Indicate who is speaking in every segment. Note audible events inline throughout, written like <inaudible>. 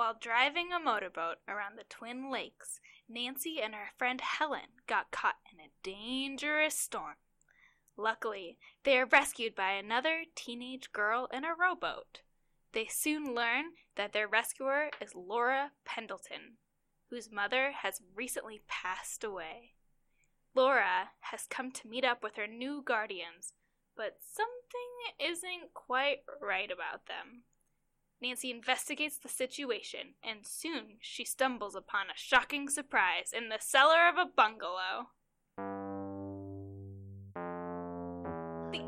Speaker 1: While driving a motorboat around the Twin Lakes, Nancy and her friend Helen got caught in a dangerous storm. Luckily, they are rescued by another teenage girl in a rowboat. They soon learn that their rescuer is Laura Pendleton, whose mother has recently passed away. Laura has come to meet up with her new guardians, but something isn't quite right about them. Nancy investigates the situation, and soon she stumbles upon a shocking surprise in the cellar of a bungalow.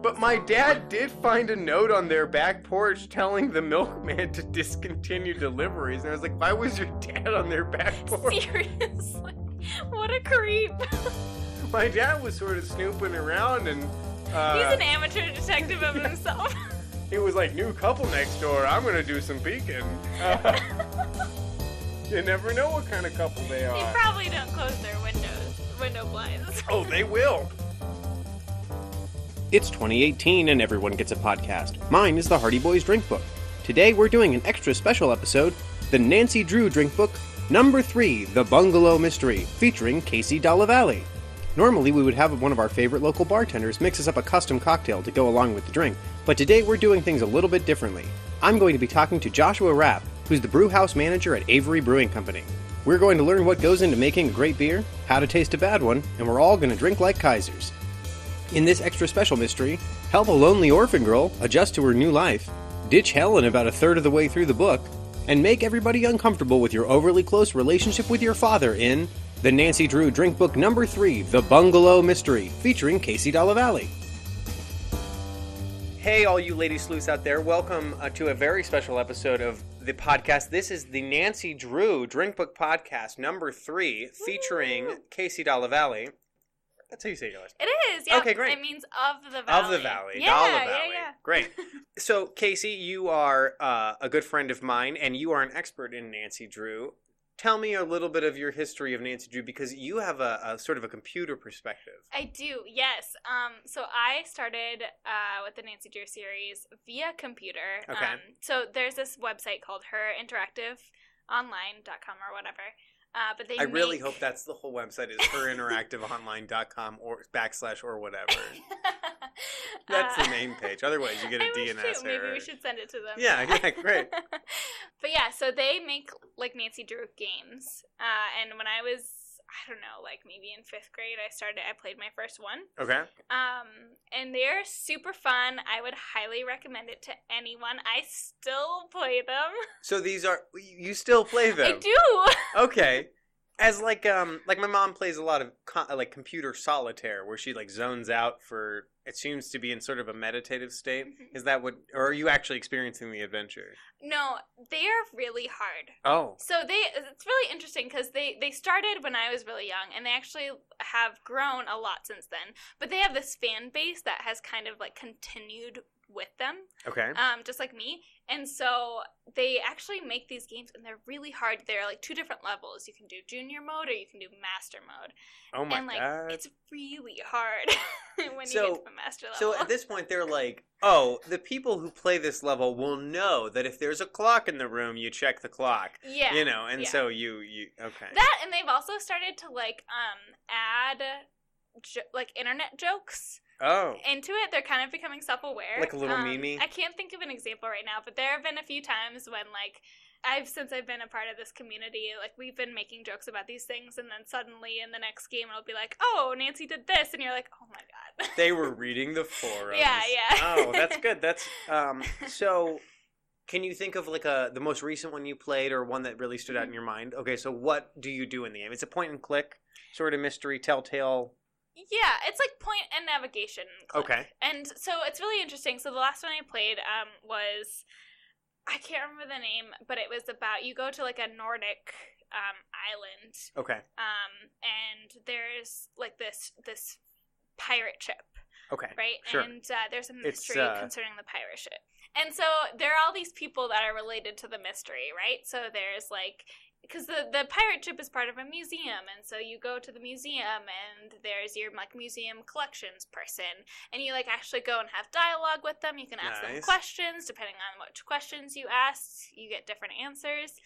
Speaker 2: But my dad did find a note on their back porch telling the milkman to discontinue deliveries. And I was like, why was your dad on their back <laughs> porch?
Speaker 1: Seriously, what a creep!
Speaker 2: my dad was sort of snooping around and. Uh,
Speaker 1: He's an amateur detective of himself. <laughs>
Speaker 2: he was like, new couple next door. I'm gonna do some peeking. Uh, <laughs> you never know what kind of couple they are.
Speaker 1: they probably don't close their windows, window blinds.
Speaker 2: Oh, they will.
Speaker 3: It's 2018 and everyone gets a podcast. Mine is the Hardy Boys Drink Book. Today we're doing an extra special episode, the Nancy Drew Drink Book, number 3, The Bungalow Mystery, featuring Casey Dallavalle. Normally we would have one of our favorite local bartenders mix us up a custom cocktail to go along with the drink, but today we're doing things a little bit differently. I'm going to be talking to Joshua Rapp, who's the brew house manager at Avery Brewing Company. We're going to learn what goes into making a great beer, how to taste a bad one, and we're all going to drink like Kaisers. In this extra special mystery, help a lonely orphan girl adjust to her new life, ditch Helen about a third of the way through the book, and make everybody uncomfortable with your overly close relationship with your father in the Nancy Drew Drink Book Number 3, The Bungalow Mystery, featuring Casey Dallavalle. Hey, all you lady sleuths out there, welcome uh, to a very special episode of the podcast. This is the Nancy Drew Drink Book Podcast Number 3, featuring Casey Dallavalle. That's how you say it. last
Speaker 1: It is, yeah.
Speaker 3: Okay, great.
Speaker 1: It means of the valley.
Speaker 3: Of the valley.
Speaker 1: Yeah,
Speaker 3: Dalla
Speaker 1: yeah,
Speaker 3: Valley.
Speaker 1: yeah.
Speaker 3: Great. <laughs> So, Casey, you are uh, a good friend of mine, and you are an expert in Nancy Drew. Tell me a little bit of your history of Nancy Drew because you have a, a sort of a computer perspective.
Speaker 1: I do, yes. Um, so I started uh, with the Nancy Drew series via computer.
Speaker 3: Okay.
Speaker 1: Um, so there's this website called herinteractiveonline.com or whatever. Uh, but they
Speaker 3: I really hope that's the whole website is <laughs> herinteractiveonline.com or backslash or whatever. <laughs> <laughs> That's
Speaker 1: Uh,
Speaker 3: the main page. Otherwise, you get a
Speaker 1: I
Speaker 3: DNS
Speaker 1: too. Maybe we should send it to them.
Speaker 3: Yeah, <laughs> yeah, great. <laughs>
Speaker 1: but yeah, so they make like Nancy Drew games. Uh, and when I was, I don't know, like maybe in fifth grade, I started. I played my first one.
Speaker 3: Okay.
Speaker 1: Um, and they're super fun. I would highly recommend it to anyone. I still play them.
Speaker 3: So these are you still play them?
Speaker 1: I do.
Speaker 3: okay as like um like my mom plays a lot of co- like computer solitaire where she like zones out for it seems to be in sort of a meditative state
Speaker 1: Mhm.
Speaker 3: is that what or are you actually experiencing the adventure
Speaker 1: No, they are really hard.
Speaker 3: oh
Speaker 1: So they it's really interesting because they they started when I was really young and they actually have grown a lot since then. But they have this fan base that has kind of like continued with them,
Speaker 3: okay
Speaker 1: um, just like me. And so they actually make these games and they're really hard. They're like two different levels. You can do junior mode or you can do master mode.
Speaker 3: oh my
Speaker 1: and like
Speaker 3: god
Speaker 1: it's really hard <laughs> when you
Speaker 3: So-
Speaker 1: get to the master level.
Speaker 3: so at this point they're <laughs> like oh the people who play this level will know that if there's a clock in the room you check the clock
Speaker 1: yeah.
Speaker 3: you know and
Speaker 1: yeah.
Speaker 3: so you you okay
Speaker 1: That and they've also started to like um add jo- like internet jokes
Speaker 3: oh
Speaker 1: into it. They're kind of becoming self-aware.
Speaker 3: Like a little
Speaker 1: um,
Speaker 3: meme-y?
Speaker 1: I can't think of an example right now, but there have been a few times when like I've since I've been a part of this community, like we've been making jokes about these things, and then suddenly in the next game it'll be like, "Oh, Nancy did this," and you're like, "Oh my god." <laughs>
Speaker 3: they were reading the forums.
Speaker 1: Yeah, yeah.
Speaker 3: Oh, that's good. <laughs> That's um. <laughs> So, can you think of like a the most recent one you played or one that really stood out in your mind? Okay, so what do you do in the game? It's a point and click sort of mystery, telltale.
Speaker 1: Yeah, it's like point and navigation.
Speaker 3: Okay.
Speaker 1: And so it's really interesting. So the last one I played um, was I can't remember the name, but it was about you go to like a Nordic um, island,
Speaker 3: Okay.
Speaker 1: um, and there's like this this pirate ship,
Speaker 3: Okay.
Speaker 1: right?
Speaker 3: Sure.
Speaker 1: And uh, there's a mystery
Speaker 3: uh,
Speaker 1: concerning the pirate ship. And so there are all these people that are related to the mystery, right? So there's like because the the pirate ship is part of a museum, and so you go to the museum, and there's your like museum collections person, and you like actually go and have dialogue with them. You can ask them questions depending on which questions you ask. You get different answers.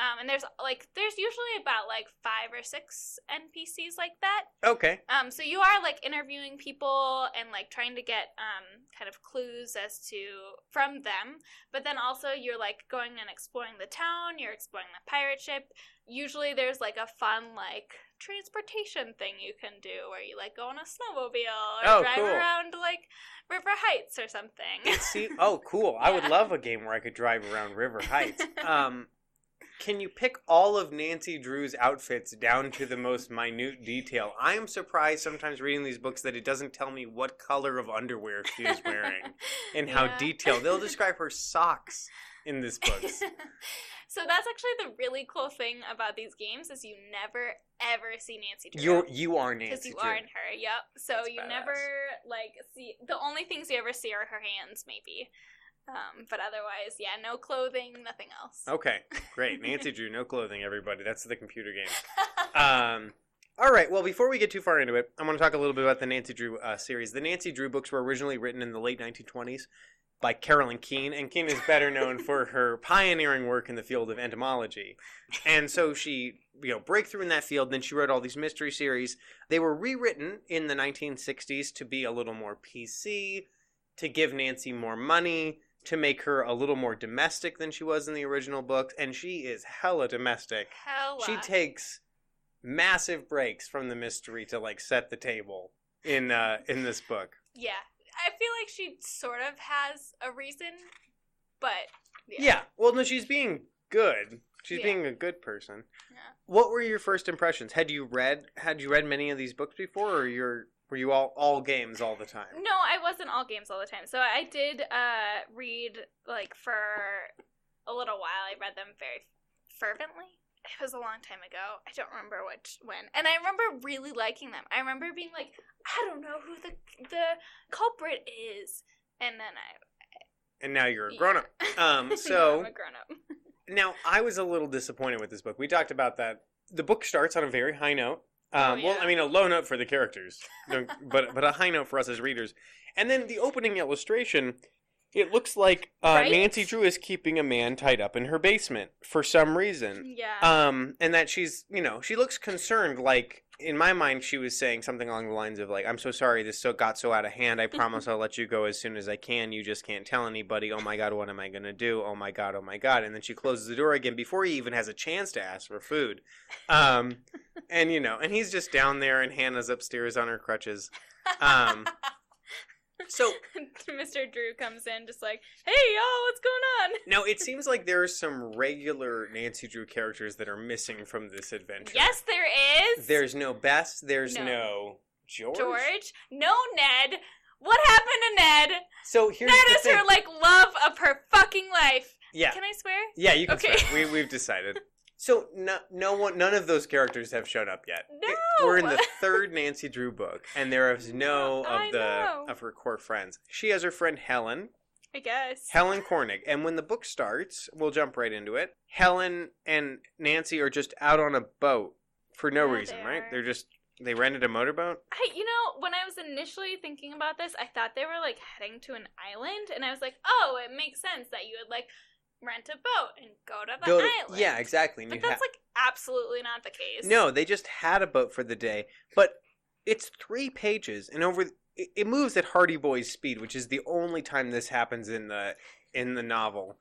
Speaker 1: Um, and there's like there's usually about like five or six NPCs like that.
Speaker 3: Okay.
Speaker 1: Um, so you are like interviewing people and like trying to get um kind of clues as to from them, but then also you're like going and exploring the town. You're exploring the pirate ship. Usually there's like a fun like transportation thing you can do where you like go on a snowmobile or
Speaker 3: Oh,
Speaker 1: drive
Speaker 3: cool.
Speaker 1: around like River Heights or something.
Speaker 3: See, oh, cool. I would <laughs> love a game where I could drive around River Heights. <laughs> Um, can you pick all of Nancy Drew's outfits down to the most minute detail? I am surprised sometimes reading these books that it doesn't tell me what color of underwear she is wearing <laughs> and how
Speaker 1: Yeah.
Speaker 3: detailed. They'll describe her socks in this book. <laughs>
Speaker 1: so that's actually the really cool thing about these games is you never ever see Nancy Drew.
Speaker 3: You're you are
Speaker 1: because
Speaker 3: Nancy
Speaker 1: you
Speaker 3: Drew.
Speaker 1: are in her. Yep. So
Speaker 3: That's
Speaker 1: you
Speaker 3: badass.
Speaker 1: never like see the only things you ever see are her hands, maybe. Um, but otherwise, yeah, no clothing, nothing else.
Speaker 3: Okay, great. Nancy <laughs> Drew, no clothing, everybody. That's the computer game. <laughs> Um, all right. Well, before we get too far into it, I want to talk a little bit about the Nancy Drew uh, series. The Nancy Drew books were originally written in the late 1920s by Carolyn Keene, and Keene is better known <laughs> for her pioneering work in the field of entomology. And so she, you know, breakthrough in that field. Then she wrote all these mystery series. They were rewritten in the 1960s to be a little more PC, to give Nancy more money. To make her a little more domestic than she was in the original books, and she is hella domestic.
Speaker 1: Hella.
Speaker 3: she takes massive breaks from the mystery to like set the table in uh in this book.
Speaker 1: Yeah, I feel like she sort of has a reason, but
Speaker 3: yeah, well no she's being good. She's
Speaker 1: Yeah.
Speaker 3: being a good person.
Speaker 1: Yeah.
Speaker 3: what were your first impressions? Had you read had you read many of these books before or you're were you all all games all the time
Speaker 1: No, I wasn't all games all the time. So I did uh read like for a little while. I read them very fervently. It was a long time ago. I don't remember which when. And I remember really liking them. I remember being like, I don't know who the the culprit is. And then I
Speaker 3: and now you're a grown-up <laughs> Um,
Speaker 1: Now
Speaker 3: so-
Speaker 1: I'm a grown up. <laughs>
Speaker 3: now i was a little disappointed with this book we talked about that the book starts on a very high note um,
Speaker 1: Oh,
Speaker 3: well i mean a low note for the characters. But but a high note for us as readers. And then the opening illustration it looks like uh,
Speaker 1: Right?
Speaker 3: nancy drew is keeping a man tied up in her basement for some reason.
Speaker 1: Yeah.
Speaker 3: um and that she's you know she looks concerned like in my mind she was saying something along the lines of like i'm so sorry this so got so out of hand. I <laughs> promise i'll let you go as soon as i can. You just can't tell anybody. Oh my god what am i going to do? Oh my god oh my god. And then she closes the door again before he even has a chance to ask for food. Um <laughs> and you know and he's just down there and hannah's upstairs on her crutches. Um <laughs> so <laughs>
Speaker 1: Mr. Drew comes in just like, hey y'all, what's going on?
Speaker 3: now it seems like there are some regular nancy drew characters that are missing from this adventure
Speaker 1: Yes, there is.
Speaker 3: There's no Bess. There's no,
Speaker 1: No.
Speaker 3: George.
Speaker 1: George. No Ned. What happened to Ned?
Speaker 3: So here's
Speaker 1: Ned is
Speaker 3: thing.
Speaker 1: her like love of her fucking life.
Speaker 3: yeah,
Speaker 1: Can I swear?
Speaker 3: yeah, you can
Speaker 1: Okay.
Speaker 3: swear. We <laughs> we've decided. So no, no one, none of those characters have shown up yet.
Speaker 1: No.
Speaker 3: It- we're in the <laughs> third Nancy Drew book, and there is no of the of her core friends. She has her friend Helen,
Speaker 1: I guess.
Speaker 3: Helen Corning, and when the book starts, we'll jump right into it. Helen and Nancy are just out on a boat for no
Speaker 1: Yeah,
Speaker 3: reason,
Speaker 1: they
Speaker 3: right? They're just they rented a motorboat.
Speaker 1: I, you know, when I was initially thinking about this, I thought they were like heading to an island, and I was like, oh, it makes sense that you would like rent a boat and go to the
Speaker 3: Go to-
Speaker 1: island.
Speaker 3: yeah, exactly. and
Speaker 1: But
Speaker 3: you'd ha-
Speaker 1: that's like absolutely not the case.
Speaker 3: No, they just had a boat for the day, but it's three pages, and over it, it moves at Hardy Boy's speed, which is the only time this happens in the in the novel.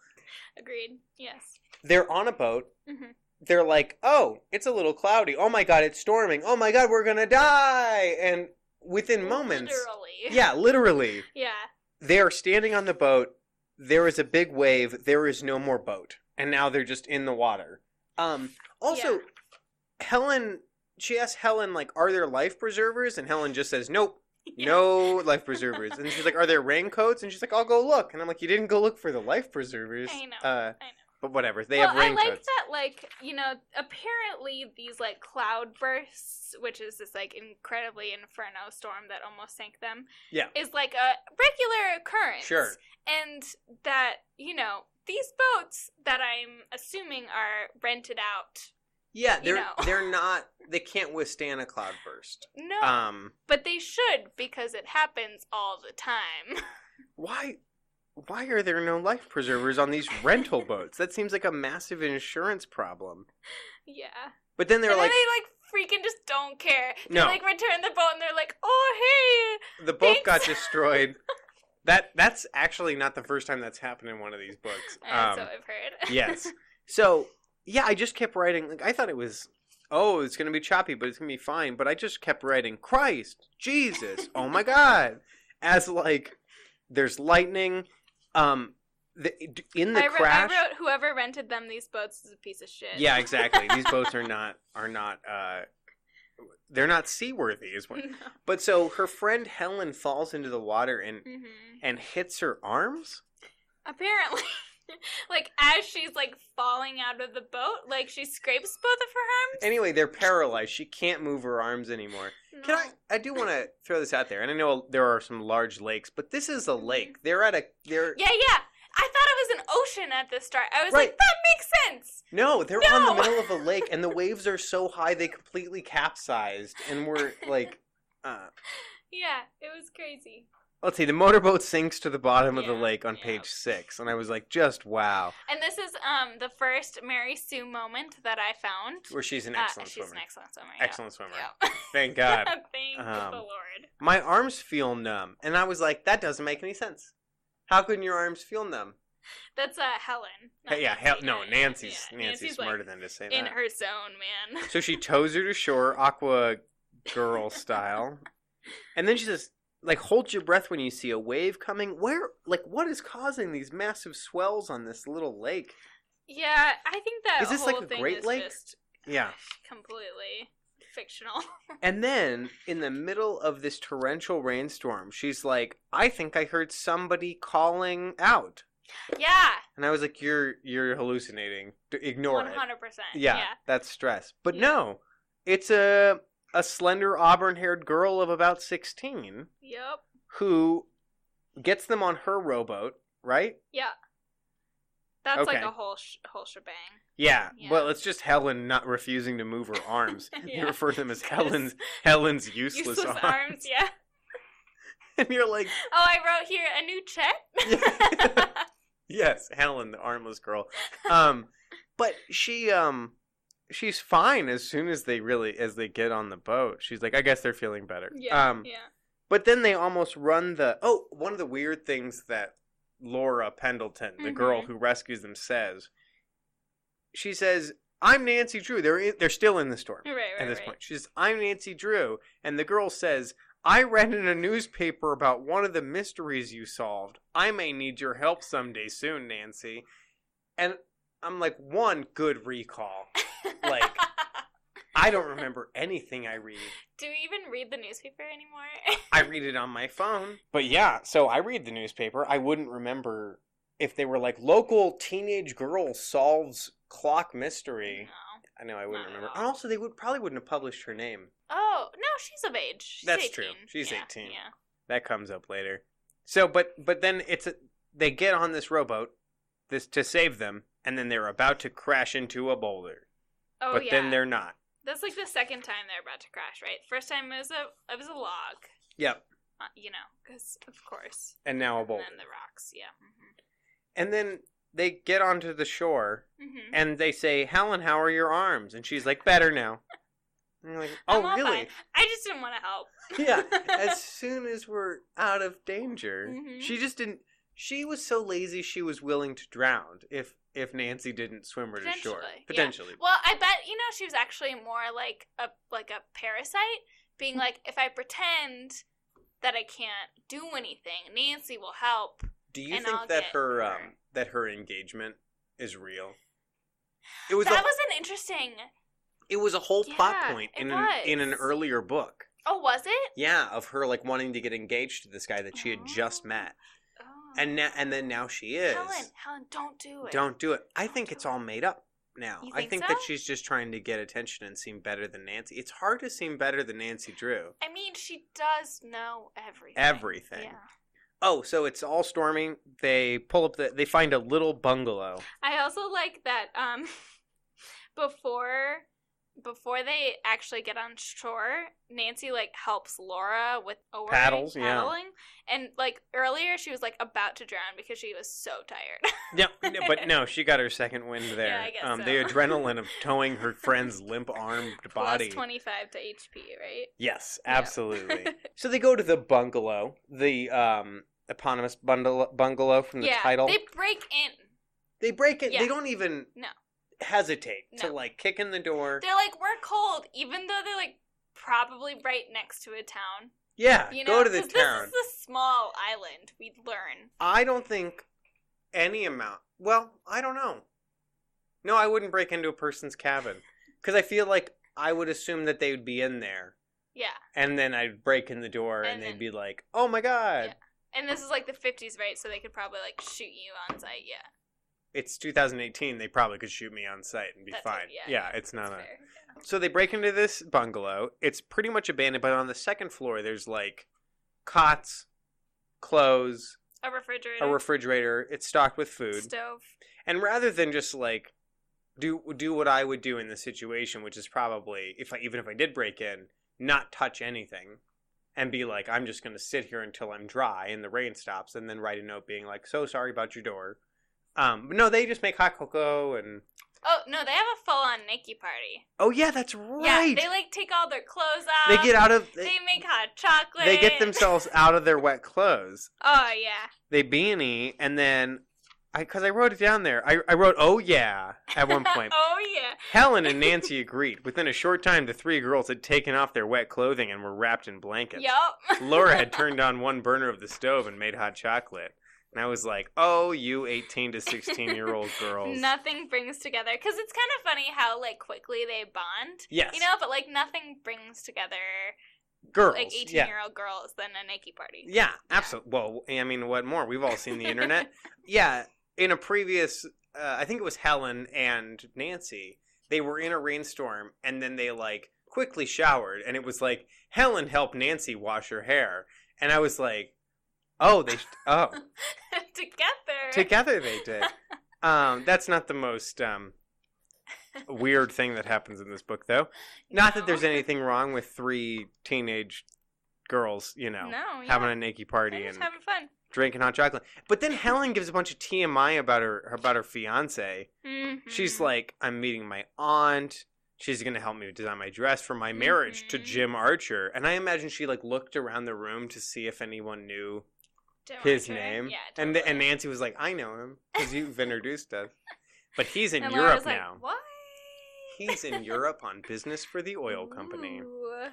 Speaker 1: Agreed. Yes.
Speaker 3: They're on a boat.
Speaker 1: Mhm.
Speaker 3: They're like, "Oh, it's a little cloudy. Oh my god, it's storming. Oh my god, we're gonna die!" And within moments,
Speaker 1: Literally.
Speaker 3: yeah, literally, <laughs>
Speaker 1: Yeah.
Speaker 3: they are standing on the boat. There is a big wave. There is no more boat, and now they're just in the water. Um. Also,
Speaker 1: Yeah.
Speaker 3: Helen. She asks Helen, like, "Are there life preservers?" And Helen just says, "Nope, <laughs> no life preservers." And she's like, "Are there raincoats?" And she's like, "I'll go look." And I'm like, "You didn't go look for the life preservers."
Speaker 1: I know,
Speaker 3: Uh,
Speaker 1: I know.
Speaker 3: But whatever. They
Speaker 1: well,
Speaker 3: have
Speaker 1: I like that, like, you know, apparently these, like, cloud bursts, which is this, like, incredibly inferno storm that almost sank them,
Speaker 3: Yeah.
Speaker 1: is, like, a regular occurrence.
Speaker 3: Sure.
Speaker 1: And that, you know, these boats that I'm assuming are rented out.
Speaker 3: Yeah, they're
Speaker 1: know.
Speaker 3: they're not. They can't withstand a cloud burst.
Speaker 1: No,
Speaker 3: Um,
Speaker 1: but they should because it happens all the time. <laughs>
Speaker 3: why? Why are there no life preservers on these rental boats? That seems like a massive insurance problem.
Speaker 1: Yeah.
Speaker 3: But then they're
Speaker 1: and
Speaker 3: like,
Speaker 1: then they like freaking just don't care. They
Speaker 3: No.
Speaker 1: like return the boat and they're like, oh hey.
Speaker 3: the boat got destroyed. <laughs> That that's actually not the first time that's happened in one of these books.
Speaker 1: Uh, so
Speaker 3: Um,
Speaker 1: I've heard. <laughs>
Speaker 3: yes. So yeah, I just kept writing. Like I thought it was, oh, it's gonna be choppy, but it's gonna be fine. But I just kept writing, Christ, Jesus, oh my God, as like there's lightning. Um, the, in the
Speaker 1: I, wrote,
Speaker 3: crash.
Speaker 1: I wrote whoever rented them these boats is a piece of shit.
Speaker 3: Yeah, exactly. These <laughs> boats are not are not uh they're not seaworthy is what.
Speaker 1: no.
Speaker 3: But so her friend Helen falls into the water and
Speaker 1: hmm
Speaker 3: and hits her arms.
Speaker 1: Apparently, <laughs> like as she's like falling out of the boat, like she scrapes both of her arms.
Speaker 3: Anyway, they're paralyzed. She can't move her arms anymore. Can I I do want to throw this out there. And I know there are some large lakes, but this is a
Speaker 1: Mhm.
Speaker 3: lake. They're at a they're
Speaker 1: Yeah, yeah. I thought it was an ocean at the start. I was
Speaker 3: Right.
Speaker 1: like, that makes sense.
Speaker 3: No, they're on the middle of a lake and the <laughs> waves are so high they completely capsized and we're like uh <laughs>
Speaker 1: Yeah, it was crazy.
Speaker 3: Let's see, the motorboat sinks to the bottom of the lake on
Speaker 1: yeah.
Speaker 3: page six, and I was like, just wow.
Speaker 1: And this is um the first Mary Sue moment that I found.
Speaker 3: Where she's an
Speaker 1: Uh,
Speaker 3: excellent
Speaker 1: she's
Speaker 3: swimmer.
Speaker 1: an excellent swimmer. yeah.
Speaker 3: Excellent swimmer.
Speaker 1: Yeah. <laughs>
Speaker 3: Thank God. <laughs>
Speaker 1: Thank
Speaker 3: Um,
Speaker 1: the Lord.
Speaker 3: My arms feel numb, and I was like, that doesn't make any sense. How can your arms feel numb?
Speaker 1: That's uh Helen.
Speaker 3: Hey, yeah, hell, no,
Speaker 1: Yeah,
Speaker 3: Nancy's
Speaker 1: yeah.
Speaker 3: Nancy's,
Speaker 1: like,
Speaker 3: smarter than to say
Speaker 1: in
Speaker 3: that.
Speaker 1: her zone, man.
Speaker 3: So she tows her to shore, <laughs> aqua girl style, and then she says, like, hold your breath when you see a wave coming. Where, like, what is causing these massive swells on this little lake?
Speaker 1: Yeah, I think that
Speaker 3: Is this
Speaker 1: whole
Speaker 3: like a
Speaker 1: thing
Speaker 3: Great Lake?
Speaker 1: just
Speaker 3: Yeah. <sighs>
Speaker 1: completely fictional. <laughs>
Speaker 3: And then, in the middle of this torrential rainstorm, she's like, I think I heard somebody calling out.
Speaker 1: yeah,
Speaker 3: And I was like, "You're you're hallucinating. Ignore
Speaker 1: one
Speaker 3: it."
Speaker 1: hundred percent.
Speaker 3: Yeah,
Speaker 1: Yeah,
Speaker 3: that's stress. But
Speaker 1: Yeah.
Speaker 3: no, it's a a slender auburn-haired girl of about sixteen
Speaker 1: Yep.
Speaker 3: who gets them on her rowboat, right?
Speaker 1: Yeah. That's like a whole sh- whole shebang.
Speaker 3: Yeah.
Speaker 1: Yeah.
Speaker 3: Well, it's just Helen not refusing to move her arms. <laughs> You
Speaker 1: Yeah.
Speaker 3: refer to them as <laughs> Helen's Helen's useless,
Speaker 1: Useless
Speaker 3: arms.
Speaker 1: arms. Yeah. <laughs>
Speaker 3: and you're like,
Speaker 1: Oh, I wrote here a new check.
Speaker 3: yes, Helen, the armless girl. Um, but she um. She's fine as soon as they really as they get on the boat. She's like, I guess they're feeling better.
Speaker 1: yeah.
Speaker 3: Um,
Speaker 1: yeah.
Speaker 3: But then they almost run the. Oh, one of the weird things that Laura Pendleton, the girl
Speaker 1: Mhm.
Speaker 3: who rescues them, says. She says, "I'm Nancy Drew." They're in, they're still in the storm
Speaker 1: Right. Right.
Speaker 3: at this
Speaker 1: right.
Speaker 3: point. She says, "I'm Nancy Drew," and the girl says, "I read in a newspaper about one of the mysteries you solved. I may need your help someday soon, Nancy." And I'm like, one good recall. <laughs> like- I don't remember anything I read.
Speaker 1: Do you even read the newspaper anymore?
Speaker 3: I read it on my phone. But yeah, so I read the newspaper. I wouldn't remember if they were like local teenage girl solves clock mystery.
Speaker 1: no.
Speaker 3: I know I wouldn't
Speaker 1: Not
Speaker 3: remember. And also, they would probably wouldn't have published her name.
Speaker 1: Oh no, she's of age. She's
Speaker 3: That's
Speaker 1: 18.
Speaker 3: true. She's
Speaker 1: Yeah,
Speaker 3: 18.
Speaker 1: Yeah.
Speaker 3: That comes up later. So, but but then it's a, they get on this rowboat, this to save them, and then they're about to crash into a boulder.
Speaker 1: Oh
Speaker 3: but
Speaker 1: yeah.
Speaker 3: then they're not.
Speaker 1: That's like the second time they're about to crash, right? First time it was a it was a log,
Speaker 3: Yep.
Speaker 1: uh, you know, because of course.
Speaker 3: And now a
Speaker 1: And
Speaker 3: boulder.
Speaker 1: then the rocks, yeah.
Speaker 3: And then they get onto the shore
Speaker 1: hmm hmm
Speaker 3: and they say, "Helen, how are your arms?" And she's like, "Better now." And you're like, "Oh, really?"
Speaker 1: fine. I just didn't want to help.
Speaker 3: yeah. <laughs> As soon as we're out of danger,
Speaker 1: Mhm.
Speaker 3: she just didn't. She was so lazy, she was willing to drown if if Nancy didn't swim her to shore.
Speaker 1: Potentially, yeah. Well, I bet you know she was actually more like a like a parasite, being
Speaker 3: Hmm.
Speaker 1: like, if I pretend that I can't do anything, Nancy will help.
Speaker 3: Do you think
Speaker 1: I'll
Speaker 3: that her
Speaker 1: her.
Speaker 3: um that her engagement is real? It was
Speaker 1: that
Speaker 3: a,
Speaker 1: was an interesting.
Speaker 3: it was a whole plot point in an, in an earlier book.
Speaker 1: Oh, was it?
Speaker 3: Yeah, of her like wanting to get engaged to this guy that she had just
Speaker 1: Oh.
Speaker 3: met,
Speaker 1: Oh.
Speaker 3: And now and then now she is.
Speaker 1: Helen, Helen, don't do it.
Speaker 3: Don't do it. I
Speaker 1: Don't
Speaker 3: think it's all made up now.
Speaker 1: You
Speaker 3: I
Speaker 1: think
Speaker 3: think
Speaker 1: so?
Speaker 3: that she's just trying to get attention and seem better than Nancy. It's hard to seem better than Nancy Drew.
Speaker 1: I mean, she does know everything.
Speaker 3: Everything.
Speaker 1: Yeah.
Speaker 3: Oh, so it's all storming. They pull up the. They find a little bungalow.
Speaker 1: I also like that um <laughs> before before they actually get on shore, Nancy like helps Laura with
Speaker 3: Paddles, yeah.
Speaker 1: and like earlier she was like about to drown because she was so tired. <laughs>
Speaker 3: No, but no, she got her second wind there.
Speaker 1: Yeah, I guess
Speaker 3: um,
Speaker 1: so.
Speaker 3: The adrenaline of towing her friend's limp armed <laughs> body.
Speaker 1: Twenty five to HP, right?
Speaker 3: Yes,
Speaker 1: Yeah.
Speaker 3: absolutely. <laughs> so they go to the bungalow, the um, eponymous bungalow from the
Speaker 1: yeah,
Speaker 3: title.
Speaker 1: they break in.
Speaker 3: They break it.
Speaker 1: Yeah.
Speaker 3: They don't even
Speaker 1: No.
Speaker 3: Hesitate to like kick in the door.
Speaker 1: They're like, we're cold, even though they're like probably right next to a town.
Speaker 3: Yeah,
Speaker 1: You know,
Speaker 3: go to the town.
Speaker 1: This is a small island. We'd learn.
Speaker 3: I don't think any amount. Well, I don't know. No, I wouldn't break into a person's cabin because I feel like I would assume that they would be in there,
Speaker 1: Yeah,
Speaker 3: and then I'd break in the door, and,
Speaker 1: And
Speaker 3: they'd
Speaker 1: then-
Speaker 3: be like, "Oh my god!"
Speaker 1: Yeah. and this is like the fifties, right? So they could probably like shoot you on sight. Yeah,
Speaker 3: It's 2018. They probably could shoot me on sight and be
Speaker 1: That's
Speaker 3: fine.
Speaker 1: it, yeah,
Speaker 3: it's
Speaker 1: that's
Speaker 3: not a.
Speaker 1: fair.
Speaker 3: So they break into this bungalow. It's pretty much abandoned, but on the second floor, there's like cots, clothes,
Speaker 1: A refrigerator,
Speaker 3: a refrigerator. It's stocked with food.
Speaker 1: stove.
Speaker 3: And rather than just like do do what I would do in this situation, which is probably if I even if I did break in, not touch anything and be like, I'm just gonna sit here until I'm dry and the rain stops, and then write a note being like, So sorry about your door. Um, but no, they just make hot cocoa and
Speaker 1: Oh no, they have a full on Nikki party.
Speaker 3: oh yeah, that's right.
Speaker 1: Yeah, they like take all their clothes off.
Speaker 3: they get out of
Speaker 1: They
Speaker 3: they,
Speaker 1: make hot chocolate.
Speaker 3: they get themselves <laughs> out of their wet clothes.
Speaker 1: Oh yeah.
Speaker 3: They beanie and then I because I wrote it down there. I I wrote oh yeah at one <laughs> point.
Speaker 1: oh yeah.
Speaker 3: Helen and <laughs> Nancy agreed. Within a short time, the three girls had taken off their wet clothing and were wrapped in blankets.
Speaker 1: Yup.
Speaker 3: Laura had turned on one burner of the stove and made hot chocolate. And I was like, oh, you 18 to 16 year old <laughs> girls.
Speaker 1: Nothing brings together because it's kind of funny how like quickly they bond.
Speaker 3: yes.
Speaker 1: You know, but like nothing brings together
Speaker 3: girls.
Speaker 1: like eighteen
Speaker 3: yeah.
Speaker 1: year old girls than a Nike party.
Speaker 3: Yeah, absolutely. Well, I mean, what more? We've all seen the <laughs> internet. yeah, in a previous, uh, I think it was Helen and Nancy. They were in a rainstorm, and then they like quickly showered, and it was like Helen helped Nancy wash her hair, and I was like, oh, they, oh, <laughs>
Speaker 1: Together.
Speaker 3: together they did. <laughs> Um, that's not the most um weird thing that happens in this book, though. Not that there's <laughs> anything wrong with three teenage girls, you know,
Speaker 1: No, yeah.
Speaker 3: having a naked party and
Speaker 1: having fun.
Speaker 3: drinking hot chocolate. But then Helen gives a bunch of TMI about her about her fiance. She's
Speaker 1: Mhm.
Speaker 3: like, "I'm meeting my aunt. She's gonna help me design my dress for my marriage to
Speaker 1: Mhm.
Speaker 3: Jim Archer." And I imagine she like looked around the room to see if anyone knew
Speaker 1: Don't
Speaker 3: his name.
Speaker 1: Yeah,
Speaker 3: And
Speaker 1: totally.
Speaker 3: and Nancy was like, "I know him because you've <laughs> introduced us." But he's in
Speaker 1: And
Speaker 3: Europe
Speaker 1: was like,
Speaker 3: now.
Speaker 1: What?
Speaker 3: He's in Europe on business for the oil company.
Speaker 1: Ooh.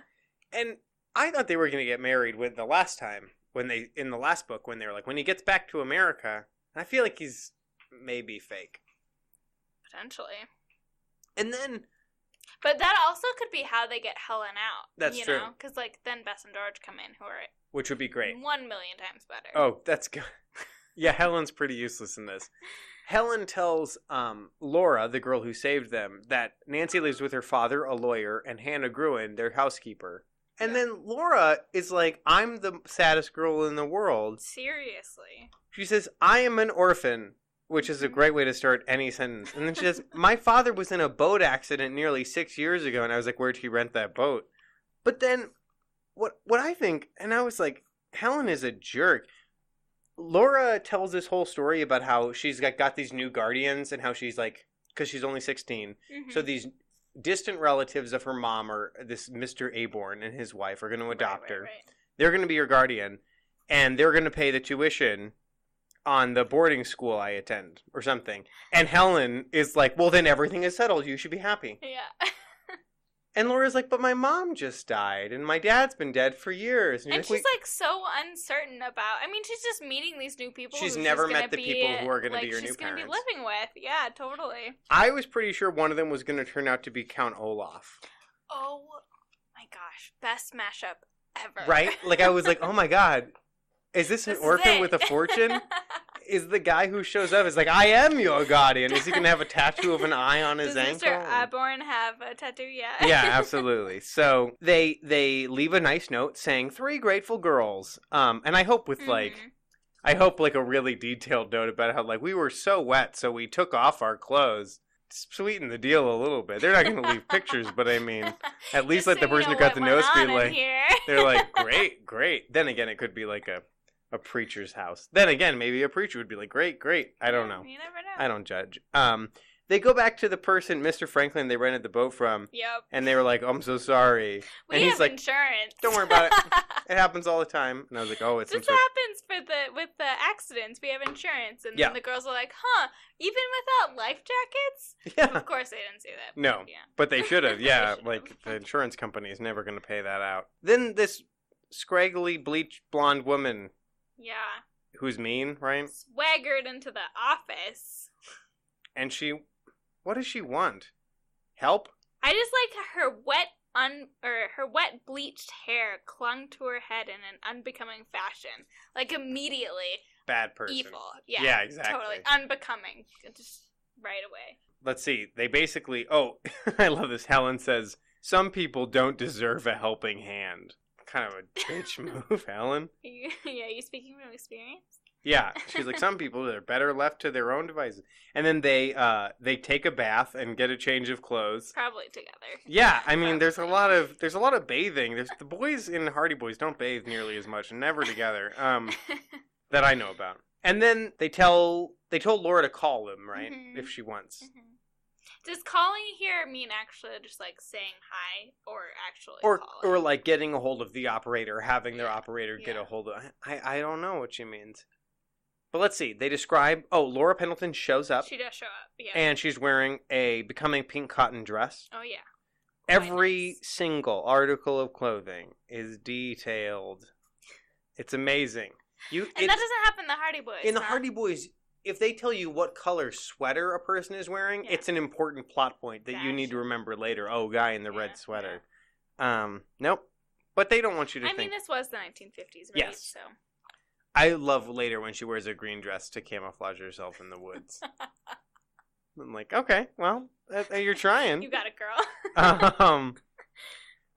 Speaker 3: And I thought they were going to get married with the last time when they in the last book when they were like when he gets back to America. And I feel like he's maybe fake.
Speaker 1: Potentially.
Speaker 3: And then
Speaker 1: But that also could be how they get Helen out.
Speaker 3: That's
Speaker 1: you
Speaker 3: true.
Speaker 1: Because like then Bess and George come in, who are
Speaker 3: which would be great.
Speaker 1: one million times better.
Speaker 3: Oh, that's good. <laughs> yeah, Helen's pretty useless in this. <laughs> Helen tells um, Laura, the girl who saved them, that Nancy lives with her father, a lawyer, and Hannah Gruen, their housekeeper. And then Laura is like, I'm the saddest girl in the world.
Speaker 1: Seriously.
Speaker 3: She says, I am an orphan, which is a great way to start any sentence. And then she says, My father was in a boat accident nearly six years ago. And I was like, Where'd he rent that boat? But then, what, what I think, and I was like, Helen is a jerk. Laura tells this whole story about how she's got, got these new guardians and how she's like, because she's only 16.
Speaker 1: Mhm.
Speaker 3: So these distant relatives of her mom or this Mr. Aborn and his wife are going to adopt
Speaker 1: right,
Speaker 3: her
Speaker 1: right.
Speaker 3: they're going to be your guardian and they're going to pay the tuition on the boarding school I attend or something. And Helen is like, "Well, then everything is settled. You should be happy."
Speaker 1: Yeah. <laughs>
Speaker 3: And Laura's like, "But my mom just died and my dad's been dead for years."
Speaker 1: and
Speaker 3: you're
Speaker 1: she's
Speaker 3: "Wait,
Speaker 1: like so uncertain about. I mean, she's just meeting these new people.
Speaker 3: She's never
Speaker 1: gonna
Speaker 3: met the
Speaker 1: be,
Speaker 3: people who are gonna be your new
Speaker 1: gonna
Speaker 3: parents.
Speaker 1: be living with. Yeah, totally.
Speaker 3: I was pretty sure one of them was going to turn out to be Count Olaf.
Speaker 1: Oh my gosh, best mashup ever.
Speaker 3: Right? Like I was like, <laughs> "Oh my god. Is this an
Speaker 1: This is
Speaker 3: orphan with a fortune?" <laughs> is the guy who shows up is like, "I am your guardian." Is he going to have a tattoo of an eye on his ankle?
Speaker 1: Does
Speaker 3: ankle?
Speaker 1: Mr. Aborn have a tattoo? Yeah.
Speaker 3: yeah, <laughs> absolutely. So they they leave a nice note saying three grateful girls. Um, and I hope with like
Speaker 1: Mhm.
Speaker 3: I hope like a really detailed note about how like we were so wet, so we took off our clothes. sweeten the deal a little bit. They're not going to leave <laughs> pictures, but I mean, at least let the
Speaker 1: so
Speaker 3: person who got the notes be like, they're like, great, great. Then again, it could be like a, a preacher's house. Then again, maybe a preacher would be like, great, great. I don't know.
Speaker 1: You never know.
Speaker 3: I don't judge. Um, they go back to the person, Mr. Franklin, they rented the boat from,
Speaker 1: Yep.
Speaker 3: and they were like, "I'm so sorry."
Speaker 1: We
Speaker 3: and he's
Speaker 1: have
Speaker 3: like,
Speaker 1: insurance.
Speaker 3: "Don't worry about it. <laughs> It happens all the time." And I was like, "Oh, it's
Speaker 1: This
Speaker 3: sort."
Speaker 1: happens for the with the accidents. We have insurance, and
Speaker 3: Yeah.
Speaker 1: then the girls are like, "Huh? Even without life jackets?"
Speaker 3: Yeah,
Speaker 1: Of course, they didn't say that.
Speaker 3: No.
Speaker 1: Yeah.
Speaker 3: but they should have. <laughs> Yeah, like the insurance company is never going to pay that out. Then this scraggly, bleached blonde woman
Speaker 1: Yeah.
Speaker 3: who's mean, right?
Speaker 1: Swaggered into the office.
Speaker 3: And she, what does she want? Help?
Speaker 1: I just like her wet un or her wet bleached hair clung to her head in an unbecoming fashion. Like immediately
Speaker 3: Bad person.
Speaker 1: evil. Yeah.
Speaker 3: Yeah, exactly.
Speaker 1: Totally unbecoming. Just right away.
Speaker 3: Let's see. They basically. Oh, <laughs> I love this. Helen says some people don't deserve a helping hand. Kind of a bitch <laughs> move, Helen.
Speaker 1: You, yeah, you're speaking from experience?
Speaker 3: Yeah, she's like some <laughs> people are better left to their own devices. And then they uh they take a bath and get a change of clothes.
Speaker 1: Probably together.
Speaker 3: Yeah, I mean there's a lot of there's a lot of bathing. There's the boys in Hardy Boys don't bathe nearly as much, never together. Um <laughs> that I know about. And then they tell they told Laura to call them, right?
Speaker 1: Mhm.
Speaker 3: If she wants.
Speaker 1: Mhm. Does calling here mean actually just like saying hi or actually
Speaker 3: Or
Speaker 1: calling?
Speaker 3: or like getting a hold of the operator, having their
Speaker 1: Yeah,
Speaker 3: operator get
Speaker 1: yeah.
Speaker 3: a hold of I I don't know what she means. But let's see. They describe oh, Laura Pendleton shows up
Speaker 1: she does show up. Yeah.
Speaker 3: and she's wearing a becoming pink cotton dress.
Speaker 1: oh yeah.
Speaker 3: Every
Speaker 1: nice.
Speaker 3: single article of clothing is detailed. It's amazing. You
Speaker 1: And that doesn't happen in the Hardy Boys.
Speaker 3: in the
Speaker 1: huh?
Speaker 3: Hardy Boys. If they tell you what color sweater a person is wearing,
Speaker 1: Yeah.
Speaker 3: it's an important plot point that you need to remember later. Oh, guy in the
Speaker 1: Yeah,
Speaker 3: red sweater. Um, nope. But they don't want you to
Speaker 1: I
Speaker 3: think.
Speaker 1: mean, this was the 1950s, right?
Speaker 3: Yes.
Speaker 1: So
Speaker 3: I love later when she wears a green dress to camouflage herself in the woods. <laughs> I'm like, okay, well, you're trying.
Speaker 1: you got it, girl. <laughs>
Speaker 3: um,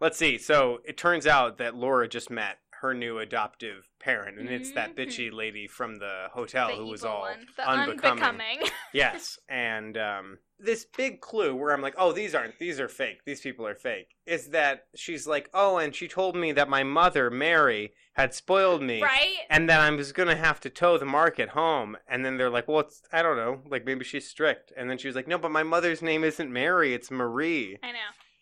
Speaker 3: let's see. So it turns out that Laura just met her new adoptive parent, and it's that
Speaker 1: Mhm.
Speaker 3: bitchy lady from the hotel
Speaker 1: the
Speaker 3: who was all
Speaker 1: the
Speaker 3: unbecoming.
Speaker 1: unbecoming. <laughs>
Speaker 3: yes. And um, this big clue where I'm like, oh, these aren't, these are fake. These people are fake. Is that she's like, oh, and she told me that my mother, Mary, had spoiled me.
Speaker 1: right?
Speaker 3: And that I was gonna have to tow the market home, and then they're like, "Well, it's I don't know, like maybe she's strict." And then she was like, "No, but my mother's name isn't Mary; it's Marie."
Speaker 1: I know.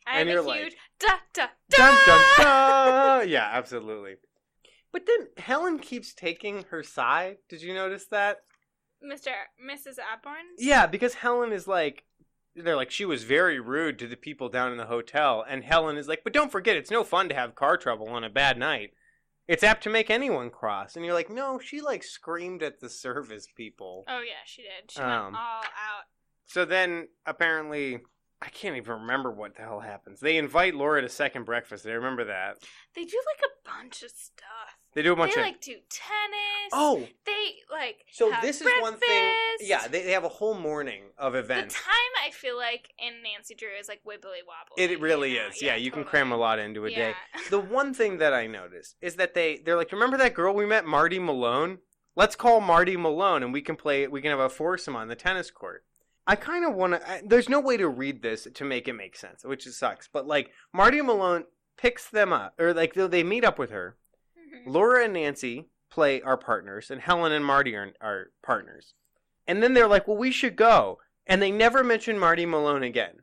Speaker 1: I
Speaker 3: And
Speaker 1: have
Speaker 3: you're
Speaker 1: a
Speaker 3: like,
Speaker 1: huge da da da.
Speaker 3: Dun dun dun! Yeah, absolutely. But then Helen keeps taking her side. Did you notice that?
Speaker 1: Mr. Mrs. Aborn.
Speaker 3: Yeah, because Helen is like, they're like, she was very rude to the people down in the hotel, and Helen is like, but don't forget, it's no fun to have car trouble on a bad night. It's apt to make anyone cross. And you're like, no, she like screamed at the service people.
Speaker 1: Oh yeah, she did. She
Speaker 3: Um,
Speaker 1: went all out.
Speaker 3: So then apparently, I can't even remember what the hell happens. They invite Laura to second breakfast. I remember that.
Speaker 1: They do like a bunch of stuff.
Speaker 3: They do a bunch
Speaker 1: they
Speaker 3: of.
Speaker 1: like do tennis.
Speaker 3: oh,
Speaker 1: They like.
Speaker 3: so this is one thing. Yeah, they, they have a whole morning of events.
Speaker 1: The time I feel like in Nancy Drew is like wibbly wobbly.
Speaker 3: It really
Speaker 1: you know?
Speaker 3: is. Yeah, you can cram a lot into a day. <laughs> The one thing that I noticed is that they they're like, remember that girl we met, Marty Malone? Let's call Marty Malone and we can play. We can have a foursome on the tennis court. I kind of want to. There's no way to read this to make it make sense, which sucks. But like Marty Malone picks them up, or like they- they meet up with her.
Speaker 1: Mhm.
Speaker 3: Laura and Nancy play our partners, and Helen and Marty are, are partners. And then they're like, well, we should go. And they never mention Marty Malone again.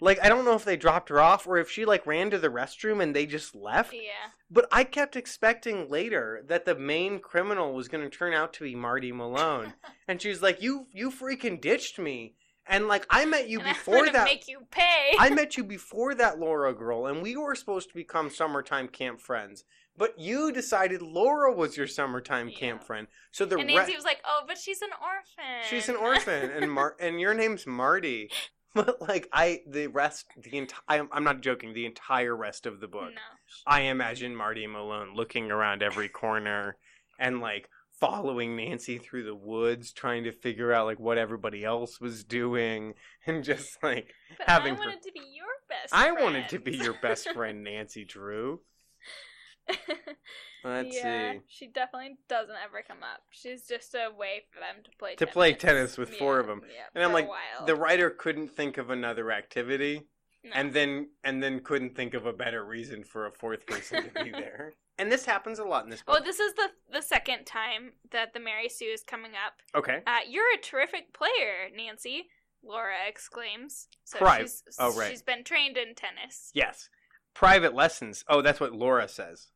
Speaker 3: Like, I don't know if they dropped her off or if she, like, ran to the restroom and they just left.
Speaker 1: Yeah.
Speaker 3: But I kept expecting later that the main criminal was going to turn out to be Marty Malone. <laughs> and she's like, you, you freaking ditched me. And, like, I met you
Speaker 1: and I'm
Speaker 3: before that.
Speaker 1: make you pay.
Speaker 3: I met you before that Laura girl, and we were supposed to become summertime camp friends. But you decided Laura was your summertime
Speaker 1: Yeah.
Speaker 3: camp friend. So the
Speaker 1: and
Speaker 3: re-
Speaker 1: Nancy was like, "Oh, but she's an orphan.
Speaker 3: she's an orphan, and Mar- <laughs> and your name's Marty. <laughs> But like I, the rest, the entire, I'm not joking. The entire rest of the book,
Speaker 1: no.
Speaker 3: I imagine Marty Malone looking around every corner and like following Nancy through the woods, trying to figure out like what everybody else was doing, and just like
Speaker 1: But
Speaker 3: having
Speaker 1: I
Speaker 3: her-
Speaker 1: wanted to be your best.
Speaker 3: I wanted to be your best <laughs> friend, Nancy Drew. <laughs> Let's
Speaker 1: yeah,
Speaker 3: see.
Speaker 1: she definitely doesn't ever come up. She's just a way for them to play
Speaker 3: To
Speaker 1: tennis.
Speaker 3: play tennis with four of them.
Speaker 1: Yeah,
Speaker 3: And I'm like. The writer couldn't think of another activity,
Speaker 1: No.
Speaker 3: and then and then couldn't think of a better reason for a fourth person to be <laughs> there. And this happens a lot in this book.
Speaker 1: Oh, this is the the second time that the Mary Sue is coming up.
Speaker 3: okay.
Speaker 1: Uh, you're a terrific player, Nancy. Laura exclaims. So
Speaker 3: Pri-
Speaker 1: she's,
Speaker 3: oh, right.
Speaker 1: She's been trained in tennis.
Speaker 3: Yes. Private lessons. Oh, that's what Laura says.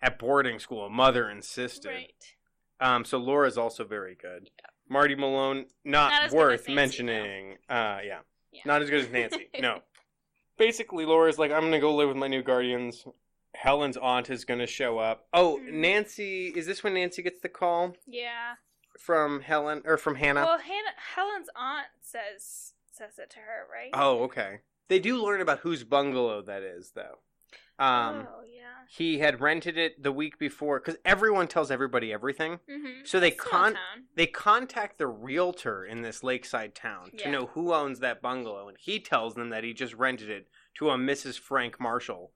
Speaker 3: At boarding school, mother insisted.
Speaker 1: Right.
Speaker 3: Um, so Laura's also very good. Yeah. Marty Malone, not,
Speaker 1: Not
Speaker 3: worth
Speaker 1: Nancy,
Speaker 3: mentioning. Uh, yeah.
Speaker 1: Yeah.
Speaker 3: Not as good as Nancy. <laughs> no. Basically, Laura's like, I'm gonna go live with my new guardians. Helen's aunt is gonna show up. Oh,
Speaker 1: Mhm.
Speaker 3: Nancy, is this when Nancy gets the call
Speaker 1: Yeah.
Speaker 3: from Helen or from Hannah?
Speaker 1: Well, Hannah, Helen's aunt says says it to her, right?
Speaker 3: oh, okay. They do learn about whose bungalow that is, though. Um,
Speaker 1: oh yeah.
Speaker 3: he had rented it the week before because everyone tells everybody everything.
Speaker 1: Mm-hmm.
Speaker 3: So they con- they contact the realtor in this lakeside town to know who owns that bungalow, and he tells them that he just rented it to a Mrs. Frank Marshall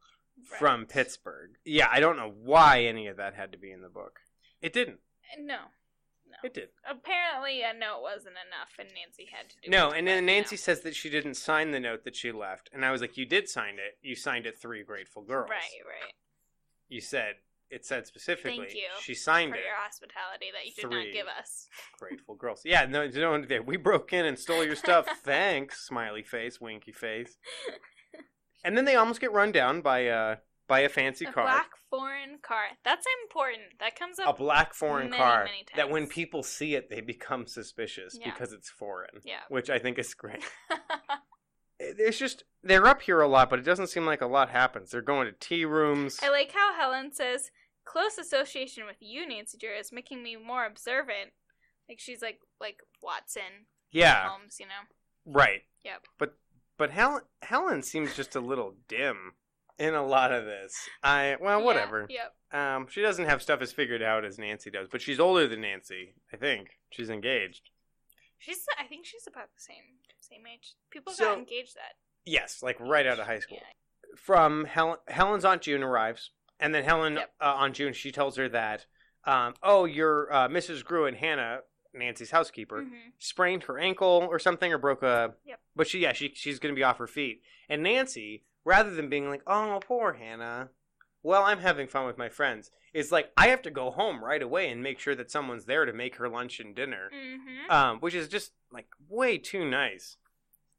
Speaker 3: from Pittsburgh. Yeah, I don't know why any of that had to be in the book. It didn't.
Speaker 1: No.
Speaker 3: It did.
Speaker 1: Apparently, a note wasn't enough, and Nancy had to do.
Speaker 3: No,
Speaker 1: it,
Speaker 3: and
Speaker 1: but,
Speaker 3: then
Speaker 1: you
Speaker 3: Nancy
Speaker 1: know.
Speaker 3: says that she didn't sign the note that she left, and I was like, "You did sign it. You signed it. Three grateful girls.
Speaker 1: Right, right.
Speaker 3: You said it said specifically.
Speaker 1: Thank you
Speaker 3: She signed it.
Speaker 1: For
Speaker 3: it.
Speaker 1: your hospitality that you did
Speaker 3: Three.
Speaker 1: not give us.
Speaker 3: Grateful girls. Yeah, no, no, we broke in and stole your stuff. <laughs> Thanks, smiley face, winky face. <laughs> And then they almost get run down by uh by a fancy car.
Speaker 1: a
Speaker 3: car,
Speaker 1: black foreign car. That's important. That comes up.
Speaker 3: a black foreign
Speaker 1: many,
Speaker 3: car.
Speaker 1: many
Speaker 3: That when people see it, they become suspicious
Speaker 1: Yeah.
Speaker 3: because it's foreign.
Speaker 1: Yeah.
Speaker 3: which I think is great. <laughs> It's just they're up here a lot, but it doesn't seem like a lot happens. They're going to tea rooms.
Speaker 1: I like how Helen says, "Close association with you, Nancy Drew, is making me more observant." Like she's like like Watson
Speaker 3: yeah,
Speaker 1: Holmes, you know.
Speaker 3: right.
Speaker 1: Yep.
Speaker 3: But but Helen Helen seems just a little dim in a lot of this. I well
Speaker 1: Yeah,
Speaker 3: whatever.
Speaker 1: Yep.
Speaker 3: Um, she doesn't have stuff as figured out as Nancy does, but she's older than Nancy. I think she's engaged.
Speaker 1: She's. I think she's about the same same age. People
Speaker 3: So-
Speaker 1: got engaged that.
Speaker 3: Yes, like right out of high school.
Speaker 1: Yeah.
Speaker 3: From Helen, Helen's aunt June arrives, and then Helen
Speaker 1: Yep.
Speaker 3: uh, on June she tells her that, um, oh, your uh, Mrs. and Hannah, Nancy's housekeeper,
Speaker 1: Mhm.
Speaker 3: sprained her ankle or something, or broke a.
Speaker 1: Yep.
Speaker 3: But she, yeah, she she's gonna be off her feet, and Nancy, rather than being like, oh, poor Hannah, well, I'm having fun with my friends, It's like, I have to go home right away and make sure that someone's there to make her lunch and dinner,
Speaker 1: Mhm.
Speaker 3: um, which is just like way too nice.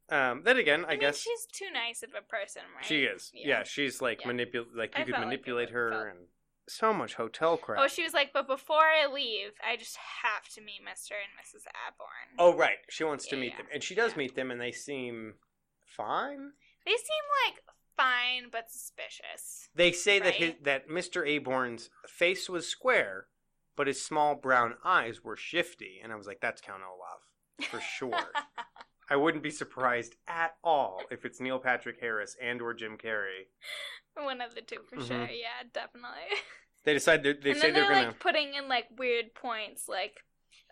Speaker 3: Um, then again, I,
Speaker 1: I, mean,
Speaker 3: guess
Speaker 1: she's too nice of a person, right?
Speaker 3: she is. Yeah, she's like
Speaker 1: Yeah.
Speaker 3: manipul like you
Speaker 1: I
Speaker 3: could
Speaker 1: felt like
Speaker 3: manipulate her
Speaker 1: felt-
Speaker 3: and so much hotel crap.
Speaker 1: Oh, she was like, but before I leave, I just have to meet Mr. and Mrs. Aborn.
Speaker 3: Oh, right. She wants to meet
Speaker 1: yeah.
Speaker 3: them, and she does
Speaker 1: Yeah.
Speaker 3: meet them, and they seem fine.
Speaker 1: They seem like fine but suspicious.
Speaker 3: They say that his,
Speaker 1: Right.
Speaker 3: that Mr. Aborn's face was square, but his small brown eyes were shifty, and I was like, "That's Count Olaf for sure." <laughs> I wouldn't be surprised at all if it's Neil Patrick Harris and or Jim Carrey.
Speaker 1: One of the two for
Speaker 3: Mhm.
Speaker 1: sure. Yeah, definitely. <laughs>
Speaker 3: They decide they're, they
Speaker 1: and
Speaker 3: say they're,
Speaker 1: they're,
Speaker 3: gonna.
Speaker 1: like putting in like weird points, like,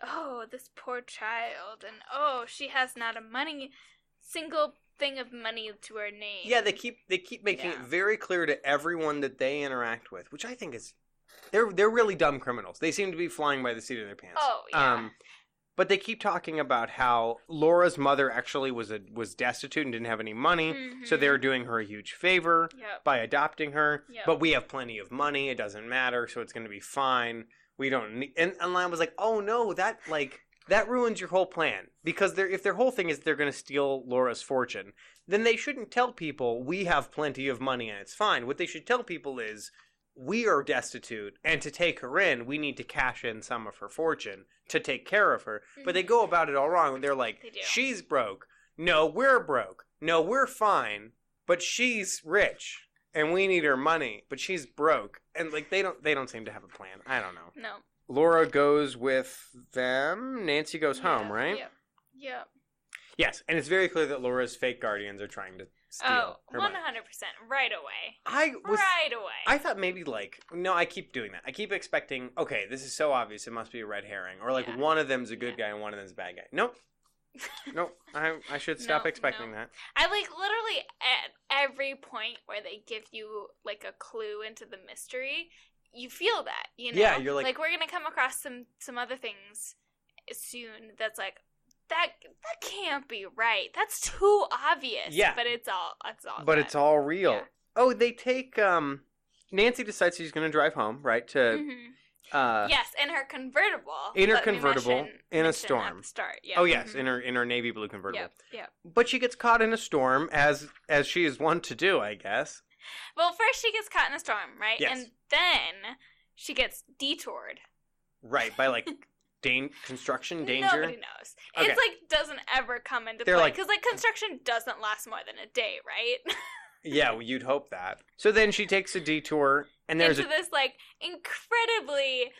Speaker 1: oh, this poor child, and oh, she has not a money, single thing of money to her name.
Speaker 3: Yeah, they keep they keep making it very clear to everyone that they interact with, which I think is they're they're really dumb criminals. They seem to be flying by the seat of their pants.
Speaker 1: Oh yeah.
Speaker 3: Um, but they keep talking about how Laura's mother actually was a was destitute and didn't have any money, so
Speaker 1: Mhm.
Speaker 3: they're doing her a huge favor
Speaker 1: Yep.
Speaker 3: by adopting her.
Speaker 1: Yep.
Speaker 3: But we have plenty of money; it doesn't matter, so it's going to be fine. We don't need. And, and I was like, oh no, that like that ruins your whole plan. Because if their whole thing is they're going to steal Laura's fortune, then they shouldn't tell people we have plenty of money and it's fine. What they should tell people is we are destitute and to take her in we need to cash in some of her fortune to take care of her. But they mm-hmm. go about it all wrong they're like
Speaker 1: They
Speaker 3: she's broke. No we're broke. No we're fine but she's rich and we need her money but she's broke. And like they don't they don't seem to have a plan. I don't know.
Speaker 1: No.
Speaker 3: Laura goes with them nancy goes home right
Speaker 1: Yep. Yep.
Speaker 3: yes and it's very clear that laura's fake guardians are trying to steal
Speaker 1: Oh,
Speaker 3: her
Speaker 1: 100%
Speaker 3: money
Speaker 1: right away.
Speaker 3: i was
Speaker 1: right away.
Speaker 3: I thought maybe like no, I keep doing that. I keep expecting okay, this is so obvious it must be a red herring, or like
Speaker 1: Yeah.
Speaker 3: one of them's a good
Speaker 1: Yeah.
Speaker 3: guy and one of them's a bad guy. Nope, <laughs> Nope. I I should stop
Speaker 1: No,
Speaker 3: expecting
Speaker 1: no.
Speaker 3: that.
Speaker 1: I like literally at every point where they give you like a clue into the mystery, you feel that, you know?
Speaker 3: Yeah, you're like-
Speaker 1: like we're gonna come across some some other things soon that's like that that can't be right. That's too obvious.
Speaker 3: Yeah.
Speaker 1: But it's all it's all
Speaker 3: But
Speaker 1: good.
Speaker 3: it's all real.
Speaker 1: Yeah.
Speaker 3: Oh, they take um Nancy decides she's going to drive home, right? To
Speaker 1: Mhm.
Speaker 3: uh
Speaker 1: yes, in her convertible.
Speaker 3: in her convertible,
Speaker 1: mentioned-
Speaker 3: in a storm.
Speaker 1: Start, yeah.
Speaker 3: Oh yes,
Speaker 1: Mhm.
Speaker 3: in her in her navy blue convertible.
Speaker 1: Yep, yep.
Speaker 3: But she gets caught in a storm as as she is wont to do, I guess.
Speaker 1: Well, first she gets caught in a storm, right?
Speaker 3: Yes.
Speaker 1: And then she gets detoured.
Speaker 3: Right, by like <laughs> dan- construction danger.
Speaker 1: Nobody knows.
Speaker 3: Okay.
Speaker 1: It's like doesn't ever come into
Speaker 3: They're
Speaker 1: play
Speaker 3: like-
Speaker 1: because like construction doesn't last more than a day, right? <laughs>
Speaker 3: Yeah, well, you'd hope that. So then she takes a detour and there's
Speaker 1: Into
Speaker 3: a
Speaker 1: this like incredibly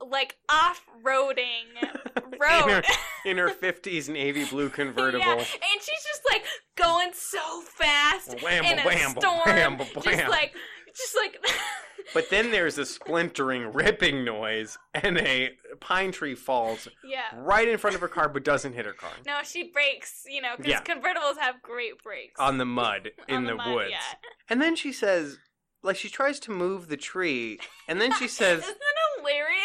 Speaker 1: like off-roading <laughs>
Speaker 3: in
Speaker 1: road.
Speaker 3: in her 50s navy blue convertible.
Speaker 1: Yeah, and she's just like going so fast
Speaker 3: Whamble,
Speaker 1: in a
Speaker 3: whamble,
Speaker 1: storm,
Speaker 3: whamble,
Speaker 1: just like, just like. <laughs>
Speaker 3: But then there's a splintering, ripping noise, and a pine tree falls
Speaker 1: yeah.
Speaker 3: right in front of her car, but doesn't hit her car.
Speaker 1: No, she breaks, you know, because
Speaker 3: Yeah.
Speaker 1: convertibles have great brakes.
Speaker 3: On the mud <laughs> in
Speaker 1: On
Speaker 3: the,
Speaker 1: mud,
Speaker 3: woods.
Speaker 1: yeah.
Speaker 3: And then she says, like, she tries to move the tree, and then she says,
Speaker 1: Isn't that hilarious?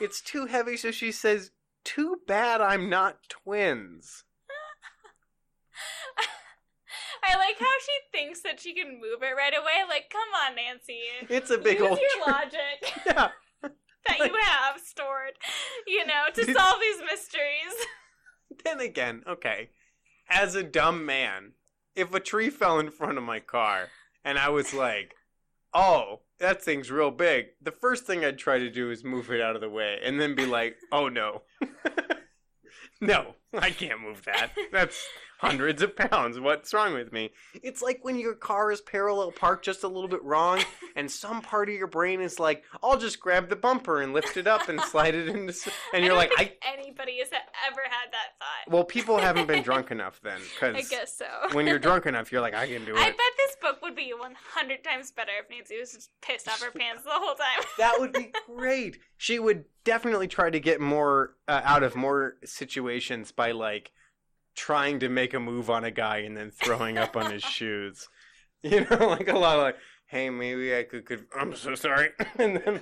Speaker 3: It's too heavy, so she says, too bad I'm not twins. <laughs>
Speaker 1: I like how she thinks that she can move it right away. Like, come on, Nancy.
Speaker 3: It's a big
Speaker 1: Use
Speaker 3: old
Speaker 1: your <laughs> logic <laughs>
Speaker 3: Yeah.
Speaker 1: that you have stored, you know, to solve these mysteries.
Speaker 3: Then again, okay, as a dumb man, if a tree fell in front of my car and I was like, oh, that thing's real big, the first thing I'd try to do is move it out of the way and then be like, oh no. <laughs> no, I can't move that. That's hundreds of pounds. What's wrong with me? It's like when your car is parallel parked just a little bit wrong <laughs> and some part of your brain is like, I'll just grab the bumper and lift it up and slide it into. s-" And you're
Speaker 1: I
Speaker 3: like,
Speaker 1: don't
Speaker 3: I.
Speaker 1: think anybody has ever had that thought.
Speaker 3: Well, people haven't been drunk <laughs> enough then,
Speaker 1: I
Speaker 3: because
Speaker 1: guess so.
Speaker 3: when you're drunk enough, you're like, I can do it.
Speaker 1: I bet this book would be 100 times better if Nancy was just pissed off her pants the whole time. <laughs>
Speaker 3: That would be great. She would definitely try to get more uh, out of more situations by like trying to make a move on a guy and then throwing up on his <laughs> shoes. <laughs> You know, like a lot of like, hey, maybe I could. could I'm so sorry, <laughs> and then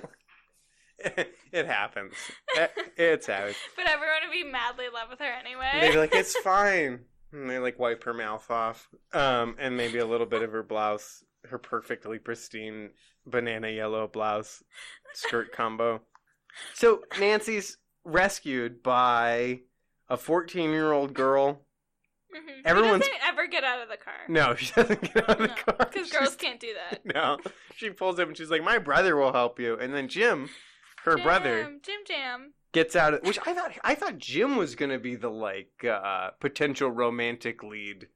Speaker 3: it happens. It- It's out.
Speaker 1: but everyone would be madly in love with her anyway.
Speaker 3: They'd be like, it's fine. And they like wipe her mouth off, um, and maybe a little bit of her blouse, her perfectly pristine banana yellow blouse skirt combo. So Nancy's rescued by a 14 year old girl.
Speaker 1: Mhm.
Speaker 3: Everyone's-
Speaker 1: He doesn't ever get out of the car.
Speaker 3: No, she doesn't get out of the car.
Speaker 1: Because girls can't do that. <laughs>
Speaker 3: No, she pulls up and she's like, "My brother will help you." And then Jim, her brother,
Speaker 1: Jim, Jam.
Speaker 3: gets out of which I thought I thought Jim was gonna be the like uh potential romantic lead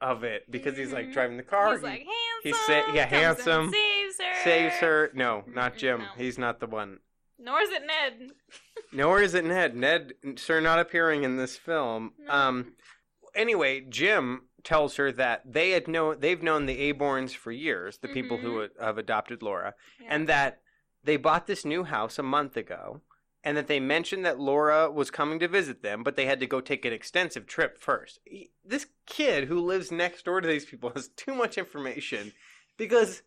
Speaker 3: of it because he's like
Speaker 1: Mhm.
Speaker 3: driving the car.
Speaker 1: He's
Speaker 3: he
Speaker 1: like handsome.
Speaker 3: he sa- yeah, handsome,
Speaker 1: Saves her.
Speaker 3: saves her. No, not Jim.
Speaker 1: no.
Speaker 3: He's not the one.
Speaker 1: Nor is it Ned. <laughs>
Speaker 3: Nor is it Ned. Ned, sir, not appearing in this film.
Speaker 1: No.
Speaker 3: Um. Anyway, Jim tells her that they had know they've known the Aborns for years, the people who have adopted Laura,
Speaker 1: Yeah.
Speaker 3: and that they bought this new house a month ago and that they mentioned that Laura was coming to visit them, but they had to go take an extensive trip first. He- This kid who lives next door to these people <laughs> has too much information because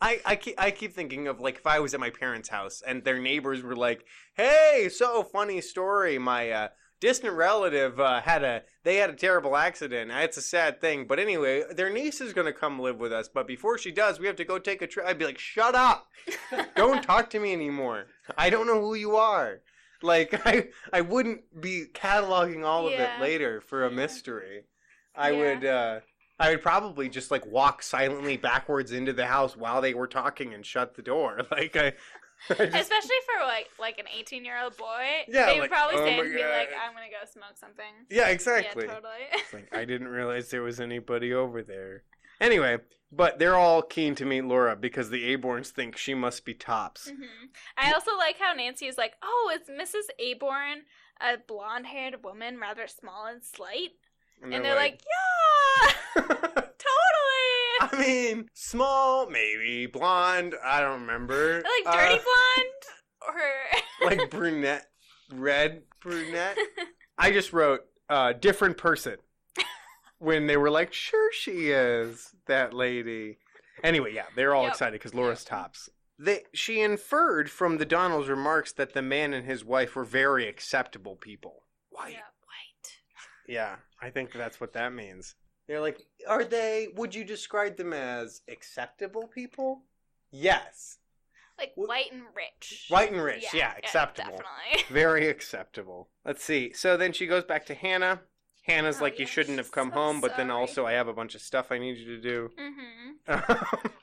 Speaker 3: I, I, keep, I keep thinking of like if I was at my parents' house and their neighbors were like, hey, so funny story. My uh, distant relative uh, had a they had a terrible accident. It's a sad thing, but anyway, their niece is going to come live with us. But before she does, we have to go take a trip. I'd be like, shut up! <laughs> Don't talk to me anymore. I don't know who you are. Like <laughs> I I wouldn't be cataloging all of it later for a
Speaker 1: Yeah.
Speaker 3: mystery. I
Speaker 1: Yeah.
Speaker 3: would uh I would probably just like walk silently backwards into the house while they were talking and shut the door. <laughs> Like I, I just,
Speaker 1: Especially for like like an 18 year old boy.
Speaker 3: Yeah,
Speaker 1: They would
Speaker 3: like,
Speaker 1: probably
Speaker 3: oh
Speaker 1: stand and be like, I'm gonna go smoke something.
Speaker 3: yeah, exactly.
Speaker 1: Yeah, totally.
Speaker 3: Like <laughs> I didn't realize there was anybody over there. Anyway, but they're all keen to meet Laura because the Aborns think she must be tops.
Speaker 1: hmm I also like how Nancy is like, oh, is Mrs. Aborn a blonde haired woman, rather small and slight? And they're, like, yeah, <laughs> <laughs> totally.
Speaker 3: I mean, small, maybe blonde. I don't remember.
Speaker 1: like dirty
Speaker 3: Uh,
Speaker 1: blonde <laughs> or
Speaker 3: like brunette, red brunette. I just wrote uh, different person. when they were like, sure she is, that lady. Anyway, yeah, they're all
Speaker 1: Yep.
Speaker 3: excited because Laura's tops. They, she inferred from the Donnell's remarks that the man and his wife were very acceptable people. White.
Speaker 1: White.
Speaker 3: Yeah, I think that's what that means. They're like, are they, would you describe them as acceptable people? Yes.
Speaker 1: Like
Speaker 3: Wh-
Speaker 1: white and rich.
Speaker 3: White and rich, yeah, acceptable.
Speaker 1: definitely. <laughs>
Speaker 3: Very acceptable. Let's see. So then she goes back to Hannah. Hannah's
Speaker 1: Oh,
Speaker 3: like, you
Speaker 1: yeah,
Speaker 3: shouldn't have
Speaker 1: she's
Speaker 3: come
Speaker 1: so
Speaker 3: home, but then
Speaker 1: sorry.
Speaker 3: also I have a bunch of stuff I need you to do.
Speaker 1: hmm <laughs>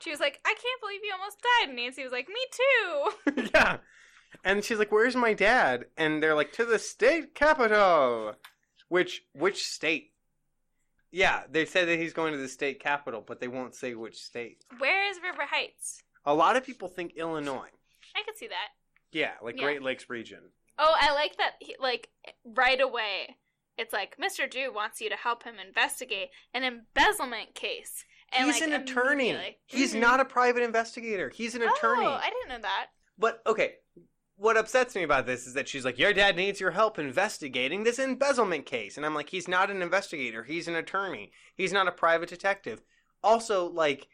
Speaker 1: She was like, I can't believe you almost died. And Nancy was like, Me too. <laughs>
Speaker 3: yeah. And she's like, "Where's my dad?" And they're like, "To the state capital." Which which state? Yeah, they said that he's going to the state capital, but they won't say which state.
Speaker 1: Where is River Heights?
Speaker 3: A lot of people think Illinois.
Speaker 1: I could see that.
Speaker 3: Yeah, like
Speaker 1: Yeah.
Speaker 3: Great Lakes region.
Speaker 1: Oh, I like that. He, like right away, it's like Mr. Drew wants you to help him investigate an embezzlement case. And
Speaker 3: he's
Speaker 1: like,
Speaker 3: an attorney.
Speaker 1: immediately-
Speaker 3: He's
Speaker 1: Mhm.
Speaker 3: not a private investigator. He's an attorney.
Speaker 1: Oh, I didn't know that.
Speaker 3: But okay, what upsets me about this is that she's like, "Your dad needs your help investigating this embezzlement case," and I'm like, "He's not an investigator. He's an attorney. He's not a private detective." Also, like,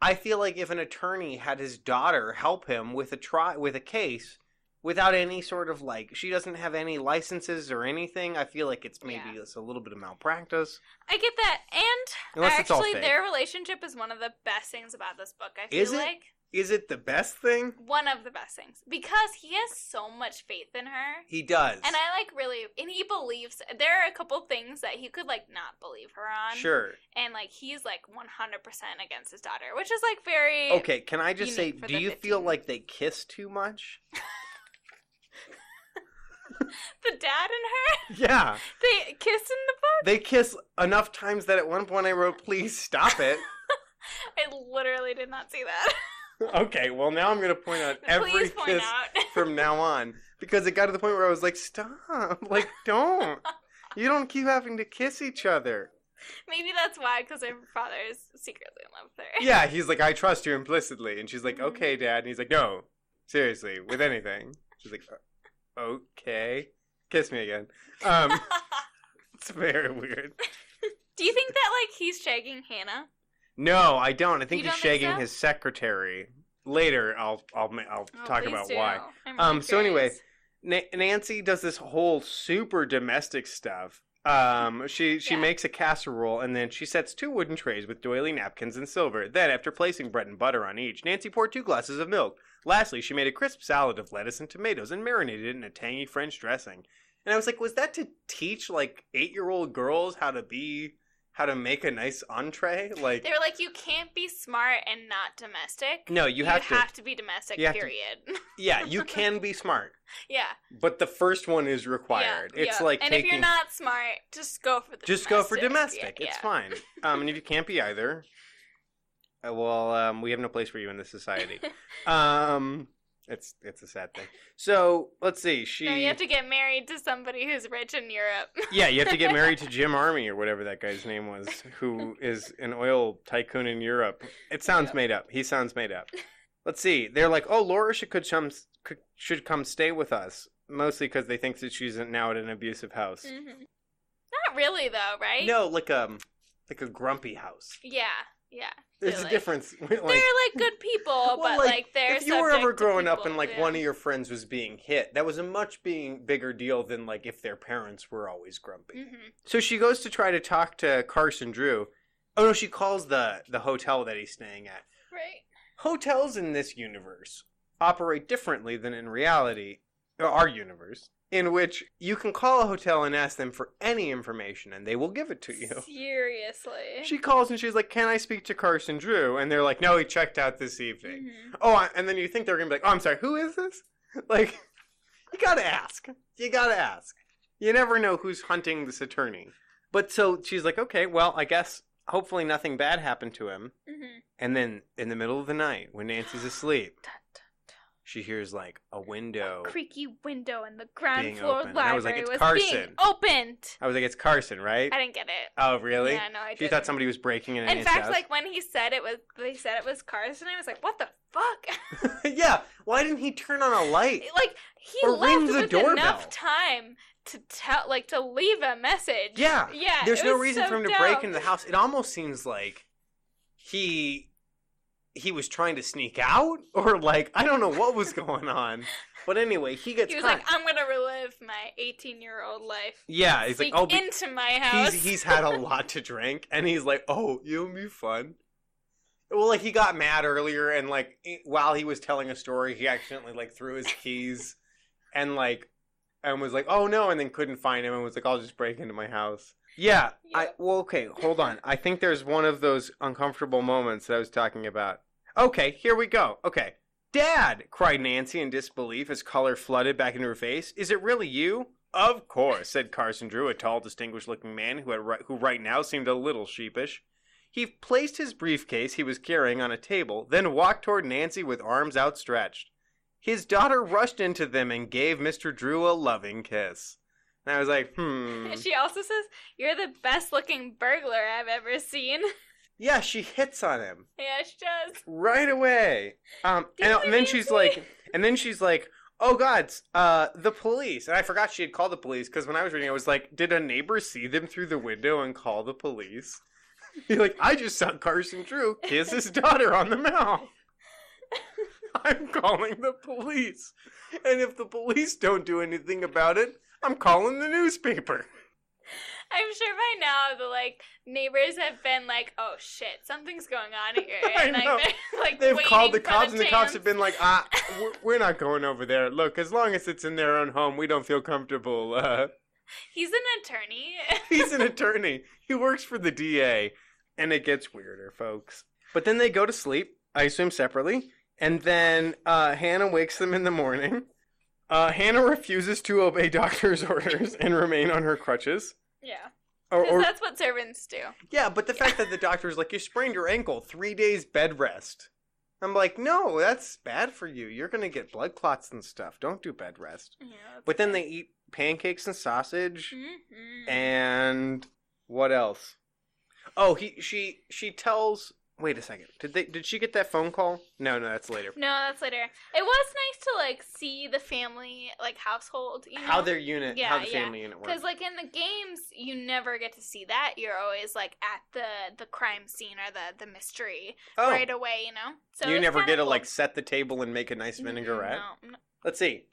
Speaker 3: I feel like if an attorney had his daughter help him with a try with a case without any sort of like, she doesn't have any licenses or anything. I feel like it's maybe
Speaker 1: Yeah.
Speaker 3: it's a little bit of malpractice.
Speaker 1: I get that, and
Speaker 3: Unless
Speaker 1: actually, their relationship is one of the best things about this book. I feel
Speaker 3: Is it?
Speaker 1: like
Speaker 3: Is it the best thing?
Speaker 1: one of the best things because he has so much faith in her.
Speaker 3: He does.
Speaker 1: And I like really, and he believes. There are a couple things that he could like not believe her on.
Speaker 3: sure.
Speaker 1: And like he's like 100% against his daughter, which is like very.
Speaker 3: Okay, can I just say, do you feel like they kiss too much? <laughs>
Speaker 1: The dad and her,
Speaker 3: Yeah. <laughs>
Speaker 1: they kiss in the book.
Speaker 3: They kiss enough times that at one point I wrote, please stop it. <laughs>
Speaker 1: I literally did not see that.
Speaker 3: Okay, well, now I'm going to point out <laughs> every
Speaker 1: point
Speaker 3: kiss
Speaker 1: out. <laughs>
Speaker 3: from now on. Because it got to the point where I was like, stop. <laughs> Like, don't. You don't keep having to kiss each other.
Speaker 1: Maybe that's why, because her father is secretly in love with her.
Speaker 3: Yeah, he's like, I trust you implicitly. And she's like,
Speaker 1: Mhm.
Speaker 3: okay, dad. And he's like, no, seriously, with anything. She's like, "Uh, okay. Kiss me again. Um, it's very weird.
Speaker 1: Do you think that like he's shagging Hannah?
Speaker 3: No, I don't. I think
Speaker 1: You
Speaker 3: he's
Speaker 1: don't think
Speaker 3: shagging
Speaker 1: so?
Speaker 3: his secretary. Later, I'll I'll ma- I'll
Speaker 1: Oh,
Speaker 3: talk
Speaker 1: please
Speaker 3: about
Speaker 1: do.
Speaker 3: why.
Speaker 1: I'm
Speaker 3: Um,
Speaker 1: really
Speaker 3: so anyway,
Speaker 1: curious.
Speaker 3: Na- Nancy does this whole super domestic stuff. Um, she she
Speaker 1: Yeah.
Speaker 3: makes a casserole and then she sets two wooden trays with doily napkins and silver. Then, after placing bread and butter on each, Nancy poured two glasses of milk. Lastly, she made a crisp salad of lettuce and tomatoes and marinated it in a tangy French dressing. And I was like, was that to teach like eight year old girls how to be how to make a nice entree? Like,
Speaker 1: they were like, you can't be smart and not domestic.
Speaker 3: no, you have to.
Speaker 1: have to be domestic.
Speaker 3: have to-
Speaker 1: period. <laughs>
Speaker 3: Yeah, you can be smart,
Speaker 1: yeah.
Speaker 3: but the first one is required.
Speaker 1: Yeah,
Speaker 3: it's
Speaker 1: yeah.
Speaker 3: like
Speaker 1: and
Speaker 3: taking.
Speaker 1: if you're not smart, just go for the
Speaker 3: just go for
Speaker 1: domestic.
Speaker 3: domestic.
Speaker 1: Yeah,
Speaker 3: it's fine. Um, and if you can't be either, uh, well, um, we have no place for you in this society. <laughs> um, it's it's a sad thing. So let's see. She
Speaker 1: No, you have to get married to somebody who's rich in Europe. <laughs>
Speaker 3: yeah, you have to get married to <laughs> Jim Army or whatever that guy's name was, who is an oil tycoon in Europe. It sounds
Speaker 1: Yep.
Speaker 3: made up. He sounds made up. Let's see. They're like, oh, Laura should could come should come stay with us, mostly because they think that she's now at an abusive house.
Speaker 1: hmm Not really, though, right?
Speaker 3: No, like um, like a grumpy house.
Speaker 1: Yeah, yeah.
Speaker 3: There's a difference. <laughs> Like,
Speaker 1: they're like good people, <laughs> but like, they're
Speaker 3: if you were ever growing up and like
Speaker 1: yeah.
Speaker 3: one of your friends was being hit, that was a much being bigger deal than like if their parents were always grumpy.
Speaker 1: Mhm.
Speaker 3: So she goes to try to talk to Carson Drew. Oh no, she calls the the hotel that he's staying at.
Speaker 1: Right.
Speaker 3: Hotels in this universe operate differently than in reality, or our universe, in which you can call a hotel and ask them for any information and they will give it to you.
Speaker 1: Seriously.
Speaker 3: She calls and she's like, "Can I speak to Carson Drew?" And they're like, "No, he checked out this evening."
Speaker 1: Mhm.
Speaker 3: Oh, and then you think they're gonna be like, "Oh, I'm sorry, who is this?" <laughs> Like, you gotta ask. You gotta ask. You never know who's hunting this attorney. But so she's like, "Okay, well, I guess hopefully nothing bad happened to him."
Speaker 1: Mhm.
Speaker 3: And then in the middle of the night, when Nancy's asleep, <gasps> she hears like a window.
Speaker 1: Creaky window in the ground
Speaker 3: Being
Speaker 1: floor
Speaker 3: opened. And I was like, "It's
Speaker 1: being
Speaker 3: Carson."
Speaker 1: opened.
Speaker 3: I was like, "It's Carson, right?"
Speaker 1: I didn't get it.
Speaker 3: Oh, really?
Speaker 1: Yeah, no, I
Speaker 3: She
Speaker 1: didn't.
Speaker 3: thought somebody was breaking in.
Speaker 1: In fact,
Speaker 3: house?
Speaker 1: like when he said it was, they said it was Carson. I was like, "What the fuck?" <laughs> <laughs>
Speaker 3: yeah. Why didn't he turn on a light?
Speaker 1: like he
Speaker 3: Or
Speaker 1: left
Speaker 3: the
Speaker 1: with
Speaker 3: doorbell.
Speaker 1: enough time to tell, like, to leave a message.
Speaker 3: Yeah.
Speaker 1: Yeah.
Speaker 3: There's no
Speaker 1: was
Speaker 3: reason
Speaker 1: so
Speaker 3: for him to
Speaker 1: dumb.
Speaker 3: break into the house. It almost seems like he he was trying to sneak out <laughs> or like I don't know what was going on. But anyway, he gets
Speaker 1: He was
Speaker 3: caught.
Speaker 1: like, I'm gonna relive my 18 year old life.
Speaker 3: yeah, he's like, oh, be-
Speaker 1: into my house.
Speaker 3: he's he's had a lot to drink, and he's like, oh, you'll be fun. Well, like he got mad earlier, and like while he was telling a story, he accidentally like threw his keys, and like, and was like, oh no, and then couldn't find him, and was like, I'll just break into my house. Yeah, I well, okay, hold on. I think there's one of those uncomfortable moments that I was talking about. Okay, here we go. Okay. Dad! cried Nancy in disbelief as color flooded back into her face. Is it really you? Of course, said Carson Drew, a tall, distinguished looking man who, had who right now seemed a little sheepish. He placed his briefcase he was carrying on a table, then walked toward Nancy with arms outstretched. His daughter rushed into them and gave Mr. Drew a loving kiss. And I was like, hmm. <laughs>
Speaker 1: She also says, You're the best looking burglar I've ever seen. <laughs>
Speaker 3: Yeah, she hits on him.
Speaker 1: yeah, she does.
Speaker 3: right away. Um, and, and then she's like, and then she's like, "Oh God, uh, the police!" And I forgot she had called the police because when I was reading, I was like, "Did a neighbor see them through the window and call the police?" <laughs> You're like, "I just saw Carson Drew kiss his daughter on the mouth." <laughs> I'm calling the police, and if the police don't do anything about it, I'm calling the newspaper.
Speaker 1: I'm sure by now the like neighbors have been like, "Oh shit, something's going on here," <laughs>
Speaker 3: I
Speaker 1: and like
Speaker 3: know.
Speaker 1: they're <laughs> like
Speaker 3: They've called the cops, and the cops have been like, "Ah, we're, we're not going over there. Look, as long as it's in their own home, we don't feel comfortable." Uh, <laughs>
Speaker 1: He's an attorney.
Speaker 3: he's an attorney. He works for the DA, and it gets weirder, folks. But then they go to sleep. I assume separately, and then uh, Hannah wakes them in the morning. Uh, Hannah refuses to obey doctor's orders and remain on her crutches.
Speaker 1: Yeah,
Speaker 3: Or,
Speaker 1: because
Speaker 3: or
Speaker 1: that's what servants do.
Speaker 3: yeah, but the fact that the doctor doctor's like, you sprained your ankle, three days bed rest. I'm like, no, that's bad for you. You're gonna get blood clots and stuff. Don't do bed rest.
Speaker 1: Yeah,
Speaker 3: But then
Speaker 1: fair.
Speaker 3: they eat pancakes and sausage
Speaker 1: Mhm.
Speaker 3: and what else? Oh, he she she tells. Wait a second. Did they did she get that phone call? No, no, that's later.
Speaker 1: No, that's later. It was nice to like see the family like household. You know?
Speaker 3: How their unit, how
Speaker 1: Yeah,
Speaker 3: the
Speaker 1: yeah.
Speaker 3: family unit works.
Speaker 1: Because like in the games, you never get to see that. You're always like at the the crime scene or the the mystery
Speaker 3: oh,
Speaker 1: right away. You know. So
Speaker 3: you never get to
Speaker 1: cool.
Speaker 3: like set the table and make a nice vinaigrette.
Speaker 1: No, no.
Speaker 3: Let's see.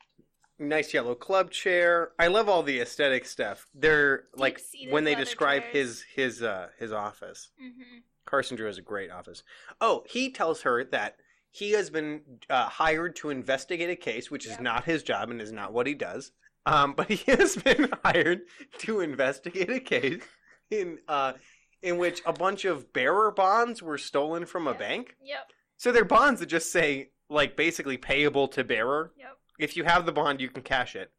Speaker 3: Nice yellow club chair. I love all the aesthetic stuff. They're like when they describe
Speaker 1: chairs.
Speaker 3: his his uh his office.
Speaker 1: Mhm.
Speaker 3: Carson Drew has a great office. Oh, he tells her that he has been uh, hired to investigate a case, which is not his job and is not what he does. Um, but <laughs> he has been hired to investigate a case in uh, in which a bunch of bearer bonds were stolen from a
Speaker 1: Yep.
Speaker 3: bank.
Speaker 1: Yep.
Speaker 3: So they're bonds that just say like basically payable to bearer.
Speaker 1: Yep.
Speaker 3: If you have the bond, you can cash it,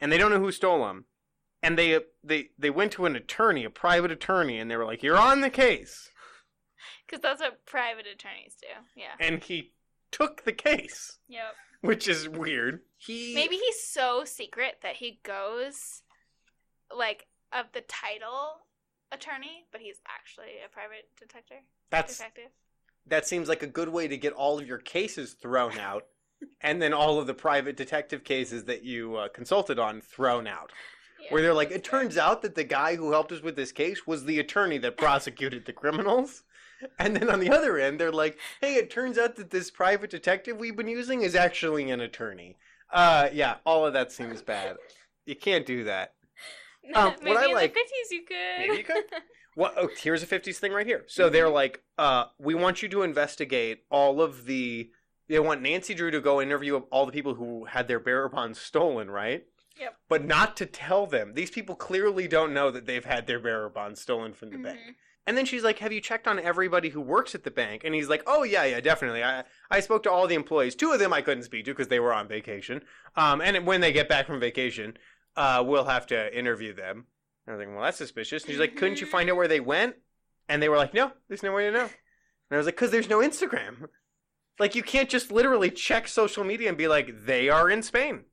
Speaker 3: and they don't know who stole them. And they they they went to an attorney, a private attorney, and they were like, "You're on the case."
Speaker 1: Because that's what private attorneys do. Yeah.
Speaker 3: and he took the case,
Speaker 1: Yep.
Speaker 3: which is weird. He
Speaker 1: Maybe he's so secret that he goes like of the title attorney, but he's actually a private detective.
Speaker 3: that's
Speaker 1: Detective.
Speaker 3: that seems like a good way to get all of your cases thrown out, <laughs> and then all of the private detective cases that you uh, consulted on thrown out.
Speaker 1: Yeah,
Speaker 3: Where they're like, it turns out that the guy who helped us with this case was the attorney that prosecuted the criminals. <laughs> And then on the other end, they're like, hey, it turns out that this private detective we've been using is actually an attorney. Uh, yeah, all of that seems bad. You can't do that. <laughs> Um,
Speaker 1: Maybe
Speaker 3: what I
Speaker 1: in
Speaker 3: like-
Speaker 1: the fifties you could.
Speaker 3: Maybe you could. <laughs> Well, oh, here's a 50s thing right here. So they're like, uh, we want you to investigate all of the. They want Nancy Drew to go interview all the people who had their bearer bonds stolen, right?
Speaker 1: Yep.
Speaker 3: But not to tell them. These people clearly don't know that they've had their bearer bonds stolen from the bank. And then she's like, "Have you checked on everybody who works at the bank?" And he's like, "Oh yeah, yeah, definitely. I I spoke to all the employees. Two of them I couldn't speak to because they were on vacation. Um, and when they get back from vacation, uh, we'll have to interview them." And I was like, "Well, that's suspicious." And she's like, "Couldn't you find out where they went?" And they were like, "No, there's no way to know." And I was like, "Cause there's no Instagram. Like you can't just literally check social media and be like, they are in Spain."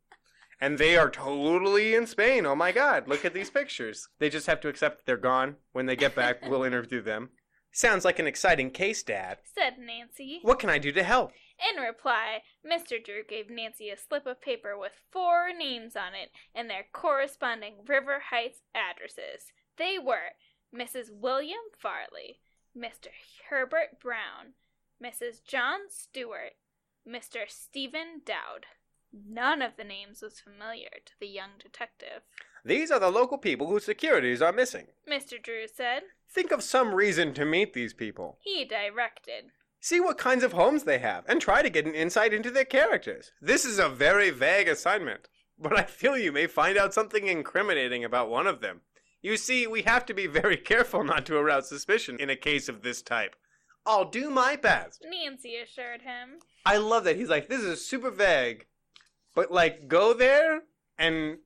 Speaker 3: And they are totally in Spain. Oh my God, look at these pictures. They just have to accept that they're gone. When they get back, we'll <laughs> interview them. Sounds like an exciting case, Dad.
Speaker 1: said Nancy.
Speaker 3: What can I do to help?
Speaker 1: In reply, Mr. Drew gave Nancy a slip of paper with four names on it and their corresponding River Heights addresses. They were Mrs. William Farley, Mr. Herbert Brown, Mrs. John Stewart, Mr. Stephen Dowd. None of the names was familiar to the young detective.
Speaker 3: These are the local people whose securities are missing.
Speaker 1: Mr. Drew said.
Speaker 3: Think of some reason to meet these people.
Speaker 1: He directed.
Speaker 3: See what kinds of homes they have, and try to get an insight into their characters. This is a very vague assignment, but I feel you may find out something incriminating about one of them. You see, we have to be very careful not to arouse suspicion in a case of this type. I'll do my best.
Speaker 1: Nancy assured him.
Speaker 3: I love that he's like, this is super vague, but like, go there and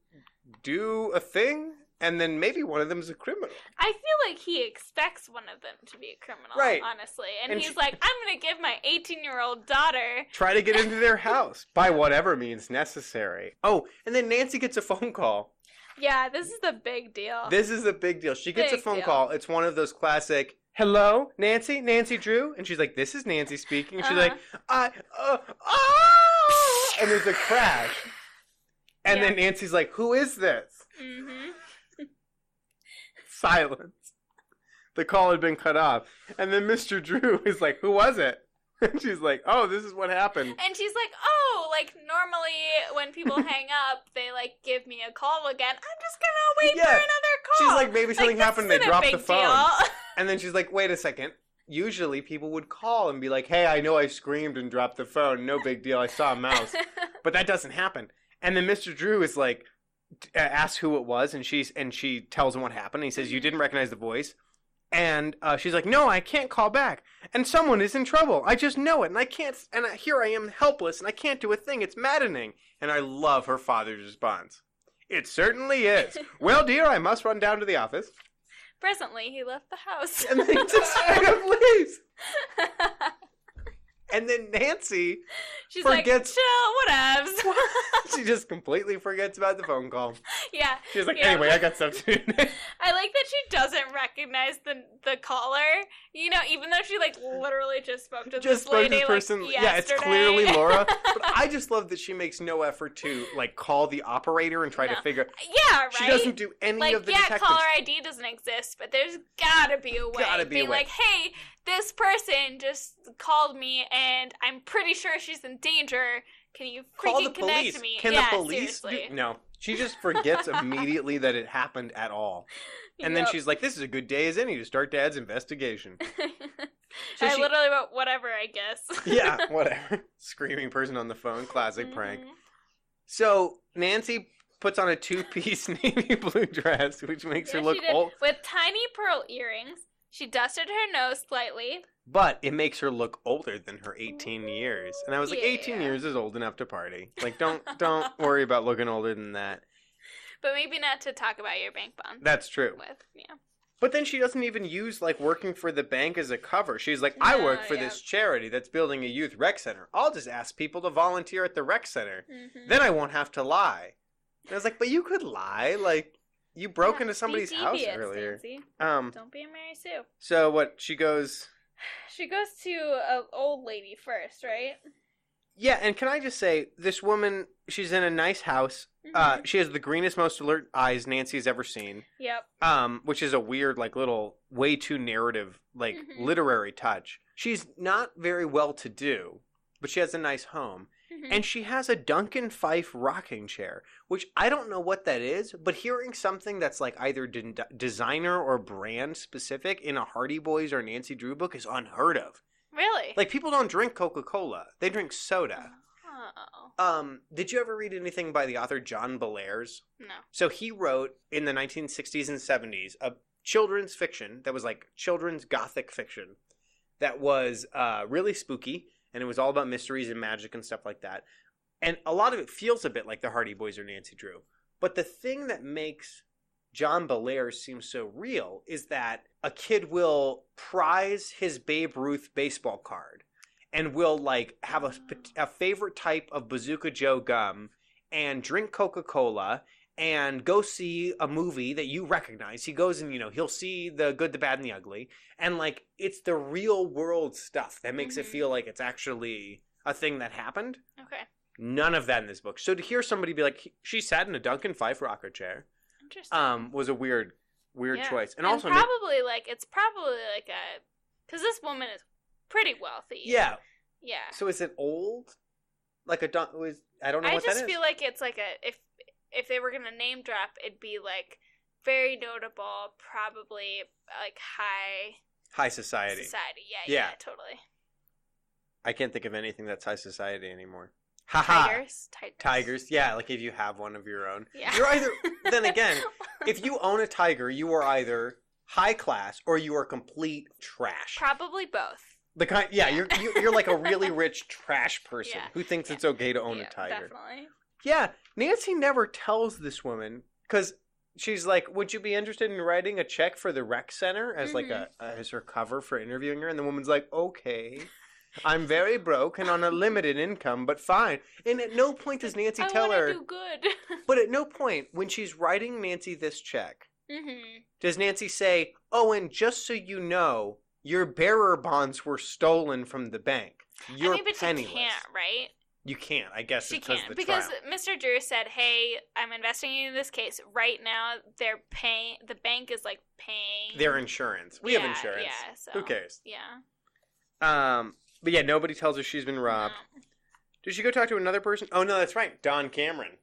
Speaker 3: do a thing, and then maybe one of them is a criminal.
Speaker 1: I feel like he expects one of them to be a criminal,
Speaker 3: Right.
Speaker 1: honestly. And,
Speaker 3: And
Speaker 1: he's
Speaker 3: she-
Speaker 1: like, I'm going to give my 18 year old daughter.
Speaker 3: Try to get into their <laughs> house by whatever means necessary. Oh, and then Nancy gets a phone call.
Speaker 1: Yeah, this is the big deal.
Speaker 3: This is the big deal. She gets a phone
Speaker 1: deal.
Speaker 3: call. It's one of those classic, hello, Nancy, Nancy Drew. And she's like, this is Nancy speaking. And she's
Speaker 1: Uh-huh.
Speaker 3: like, I, uh, ah! And there's a crash. And then Nancy's like, who is this?
Speaker 1: hmm <laughs>
Speaker 3: Silence. The call had been cut off. And then Mr. Drew <laughs> is like, who was it? <laughs> And she's like, oh, this is what happened.
Speaker 1: And she's like, oh, like normally when people hang up, they like give me a call again. I'm just going to wait
Speaker 3: Yeah.
Speaker 1: for another call.
Speaker 3: She's like, maybe something
Speaker 1: this
Speaker 3: happened. They dropped the phone. And then she's like, wait a second. Usually people would call and be like, hey, I know I screamed and dropped the phone. No big deal. I saw a mouse. <laughs> but that doesn't happen. And then Mr. Drew is like, uh, asks who it was, and she's and she tells him what happened. And he says, "You didn't recognize the voice." And uh, she's like, "No, I can't call back. And someone is in trouble. I just know it, and I can't. And I, here I am, helpless, and I can't do a thing. It's maddening." And I love her father's response. It certainly is. <laughs> well, dear, I must run down to the office.
Speaker 1: Presently, he left the house.
Speaker 3: And <laughs> just straight up leaves. And then Nancy,
Speaker 1: She's
Speaker 3: Forgets-
Speaker 1: like, chill, whatevs. <laughs>
Speaker 3: she just completely forgets about the phone call. <laughs>
Speaker 1: yeah.
Speaker 3: She's like,
Speaker 1: Yeah.
Speaker 3: anyway, I got stuff to do. <laughs>
Speaker 1: I like that she doesn't recognize the the caller. You know, even though she like literally just spoke to
Speaker 3: just
Speaker 1: this
Speaker 3: spoke to
Speaker 1: lady
Speaker 3: this person.
Speaker 1: like,
Speaker 3: yeah, it's clearly Laura. <laughs> But I just love that she makes no effort to like call the operator and try to
Speaker 1: No.
Speaker 3: figure.
Speaker 1: yeah, right.
Speaker 3: She doesn't do any
Speaker 1: like
Speaker 3: of the
Speaker 1: yeah,
Speaker 3: detectives.
Speaker 1: caller ID doesn't exist, but there's gotta be a way.
Speaker 3: Gotta be way.
Speaker 1: like, hey, this person just called me, and I'm pretty sure she's in danger. Can you freaking
Speaker 3: Call the
Speaker 1: connect
Speaker 3: police.
Speaker 1: me?
Speaker 3: Can
Speaker 1: yeah,
Speaker 3: the police? Do... No, she just forgets <laughs> immediately that it happened at all, and then she's like, "This is a good day as any to start Dad's investigation." <laughs> So
Speaker 1: I
Speaker 3: she-
Speaker 1: literally wrote whatever, I guess. <laughs>
Speaker 3: yeah, <laughs> whatever. Screaming person on the phone, classic prank.
Speaker 1: Mhm.
Speaker 3: So Nancy puts on a two-piece navy blue dress, which makes
Speaker 1: Yeah,
Speaker 3: her look old,
Speaker 1: With tiny pearl earrings. She dusted her nose slightly.
Speaker 3: but it makes her look older than her 18 years. And I was like,
Speaker 1: Yeah.
Speaker 3: 18 years is old enough to party. Like, don't don't worry about looking older than that.
Speaker 1: But maybe not to talk about your bank bond
Speaker 3: That's true.
Speaker 1: with. Yeah.
Speaker 3: But then she doesn't even use like working for the bank as a cover. She's like, I
Speaker 1: No,
Speaker 3: work for
Speaker 1: yeah.
Speaker 3: this charity that's building a youth rec center. I'll just ask people to volunteer at the rec center.
Speaker 1: Mhm.
Speaker 3: Then I won't have to lie. And I was like, but you could lie. Like, you broke
Speaker 1: Yeah,
Speaker 3: into somebody's house earlier.
Speaker 1: Nancy.
Speaker 3: Um.
Speaker 1: Don't be a Mary Sue.
Speaker 3: So what? She goes. <sighs>
Speaker 1: She goes to an old lady first, right?
Speaker 3: Yeah, and can I just say, this woman, she's in a nice house. Uh, she has the greenest, most alert eyes Nancy's ever seen.
Speaker 1: Yep.
Speaker 3: Um, which is a weird, like, little, way too narrative, like,
Speaker 1: Mhm.
Speaker 3: literary touch. She's not very well to do, but she has a nice home.
Speaker 1: Mhm.
Speaker 3: And she has a Duncan Phyfe rocking chair, which I don't know what that is, but hearing something that's like either de- designer or brand specific in a Hardy Boys or Nancy Drew book is unheard of.
Speaker 1: really?
Speaker 3: Like people don't drink Coca-Cola; they drink soda.
Speaker 1: Oh.
Speaker 3: Um, did you ever read anything by the author John Bellairs?
Speaker 1: No.
Speaker 3: So he wrote in the 1960s and 70s a children's fiction that was like children's gothic fiction that was uh, really spooky and it was all about mysteries and magic and stuff like that. And a lot of it feels a bit like the Hardy Boys or Nancy Drew. But the thing that makes John Belair seem so real is that a kid will prize his Babe Ruth baseball card and will like have a, a favorite type of Bazooka Joe gum and drink Coca Cola and go see a movie that you recognize. He goes and you know he'll see the good, the bad, and the ugly, and like it's the real world stuff that makes it
Speaker 1: Mhm.
Speaker 3: feel like it's actually a thing that happened.
Speaker 1: Okay.
Speaker 3: None of that in this book. So to hear somebody be like, she sat in a Duncan Phyfe rocker chair,
Speaker 1: Interesting.
Speaker 3: um, was a weird, weird
Speaker 1: Yeah.
Speaker 3: choice. And, also, Nick-
Speaker 1: probably like it's probably like a because this woman is pretty wealthy.
Speaker 3: yeah.
Speaker 1: Yeah.
Speaker 3: So is it old? Like a Dun- was I don't know
Speaker 1: I
Speaker 3: what
Speaker 1: just
Speaker 3: that is.
Speaker 1: feel like it's like a if if they were gonna name drop, it'd be like very notable, probably like high
Speaker 3: High society.
Speaker 1: society. Yeah,
Speaker 3: Yeah.
Speaker 1: yeah, totally.
Speaker 3: I can't think of anything that's high society anymore. Haha.
Speaker 1: Tigers, tigers,
Speaker 3: Tigers. Yeah, like if you have one of your own.
Speaker 1: Yeah.
Speaker 3: You're either <laughs> then again, if you own a tiger, you are either high class or you are complete trash.
Speaker 1: probably both.
Speaker 3: The kind, yeah, you're you- you're like a really <laughs> rich trash person
Speaker 1: Yeah.
Speaker 3: who thinks
Speaker 1: Yeah.
Speaker 3: it's okay to own
Speaker 1: yeah,
Speaker 3: a tiger.
Speaker 1: Definitely.
Speaker 3: Yeah, Nancy never tells this woman because she's like, "Would you be interested in writing a check for the rec center as like a
Speaker 1: Mm-hmm.
Speaker 3: as her cover for interviewing her?" And the woman's like, "Okay." I'm very broke and on a limited income, but fine. And at no point does Nancy
Speaker 1: I
Speaker 3: tell her.
Speaker 1: do good. <laughs>
Speaker 3: But at no point when she's writing Nancy this check
Speaker 1: hmm
Speaker 3: does Nancy say, "Oh, and just so you know, your bearer bonds were stolen from the bank. You're
Speaker 1: I mean, but
Speaker 3: penniless."
Speaker 1: she can't, right?
Speaker 3: You can't. I guess
Speaker 1: She can't because
Speaker 3: trial.
Speaker 1: Mr. Drew said, "Hey, I'm investigating in this case right now. They're paying. The bank is like paying
Speaker 3: Their insurance. We
Speaker 1: Yeah,
Speaker 3: have insurance.
Speaker 1: Yeah, so
Speaker 3: Who cares?
Speaker 1: Yeah.
Speaker 3: Um, but yeah, nobody tells her she's been robbed.
Speaker 1: No.
Speaker 3: Did she go talk to another person? Oh no, that's right, Don Cameron.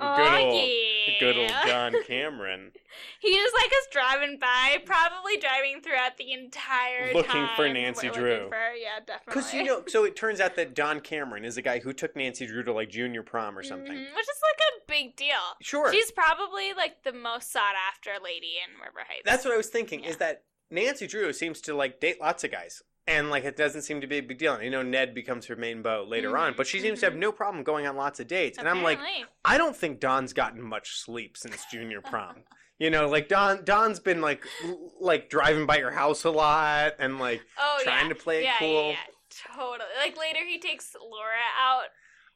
Speaker 1: Oh
Speaker 3: good old,
Speaker 1: yeah.
Speaker 3: good old Don <laughs> Cameron.
Speaker 1: He just like is driving by, probably driving throughout the entire time
Speaker 3: Looking
Speaker 1: time.
Speaker 3: for Nancy
Speaker 1: looking
Speaker 3: Drew.
Speaker 1: For, yeah, definitely.
Speaker 3: Because you know, so it turns out that Don Cameron is a guy who took Nancy Drew to like junior prom or something.
Speaker 1: Mhm, which is like a big deal.
Speaker 3: Sure,
Speaker 1: She's probably like the most sought after lady in River Heights.
Speaker 3: that's what I was thinking.
Speaker 1: Yeah.
Speaker 3: Is that Nancy Drew seems to like date lots of guys, and like it doesn't seem to be a big deal. And you know, Ned becomes her main beau later on,
Speaker 1: Mhm,
Speaker 3: but she seems to have no problem going on lots of dates. And I'm like, I don't think Don's gotten much sleep since junior prom. <laughs> You know, like Don Don's been like l- like driving by your house a lot and like
Speaker 1: oh,
Speaker 3: trying
Speaker 1: yeah.
Speaker 3: to play it
Speaker 1: yeah,
Speaker 3: cool.
Speaker 1: Yeah, yeah, totally. Like later, he takes Laura out.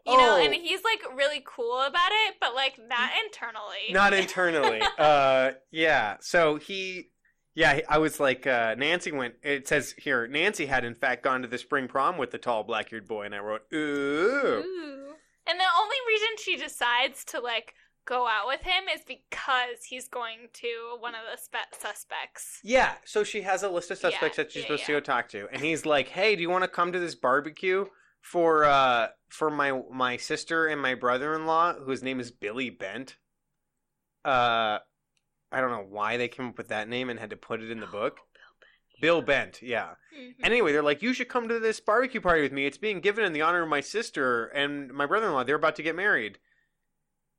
Speaker 1: You know,
Speaker 3: Oh.
Speaker 1: and he's like really cool about it, but like not internally.
Speaker 3: Not internally. <laughs> uh yeah. So he yeah, I was like uh Nancy went it says here Nancy had in fact gone to the spring prom with the tall black-haired boy and I wrote ooh.
Speaker 1: Ooh. And the only reason she decides to like go out with him is because he's going to one of the spe- suspects.
Speaker 3: Yeah, so she has a list of
Speaker 1: Yeah,
Speaker 3: suspects that she's
Speaker 1: yeah,
Speaker 3: supposed to go talk to, and he's like, "Hey, do you want to come to this barbecue for uh for my my sister and my brother in law, whose name is Billy Bent?" Uh, I don't know why they came up with that name and had to put it in the book. Bill Bent, yeah.
Speaker 1: Mhm.
Speaker 3: And anyway, they're like, "You should come to this barbecue party with me. It's being given in the honor of my sister and my brother-in-law. They're about to get married."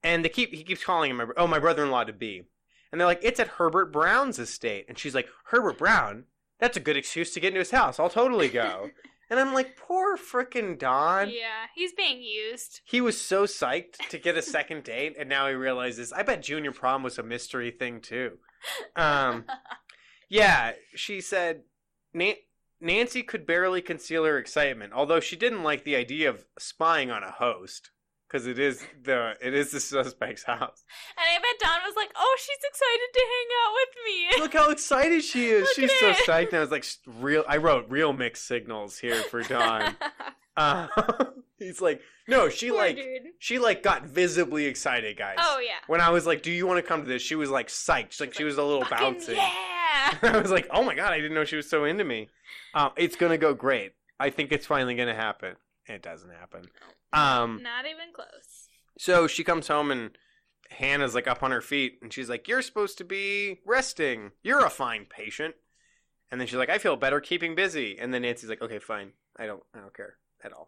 Speaker 3: And they keep he keeps calling him my, oh my brother-in-law to be. And they're like, "It's at Herbert Brown's estate." And she's like, "Herbert Brown? That's a good excuse to get into his house. I'll totally go." <laughs> and I'm like, "Poor frickin' Don."
Speaker 1: yeah, he's being used.
Speaker 3: He was so psyched to get a second date, and now he realizes. I bet junior prom was a mystery thing too. Um, <laughs> yeah, she said Na- Nancy could barely conceal her excitement, although she didn't like the idea of spying on a host because it is the it is the suspect's house.
Speaker 1: And I bet Don was like, "Oh, she's excited to hang out with me."
Speaker 3: Look how excited she is! She's so psyched. And I was like, real. I wrote real mixed signals here for Don. uh, <laughs> <laughs> he's like, no, she
Speaker 1: Poor
Speaker 3: like
Speaker 1: dude.
Speaker 3: she like got visibly excited, guys.
Speaker 1: Oh yeah.
Speaker 3: When I was like, "Do you want to come to this?" She was like psyched. She's like she was a little bouncy.
Speaker 1: yeah. <laughs>
Speaker 3: I was like, "Oh my god, I didn't know she was so into me." Um, it's gonna go great. I think it's finally gonna happen. It doesn't happen. Um,
Speaker 1: Not even close.
Speaker 3: so she comes home and Hannah's like up on her feet, and she's like, "You're supposed to be resting. You're a fine patient." And then she's like, "I feel better keeping busy." And then Nancy's like, "Okay, fine. I don't. I don't care at all."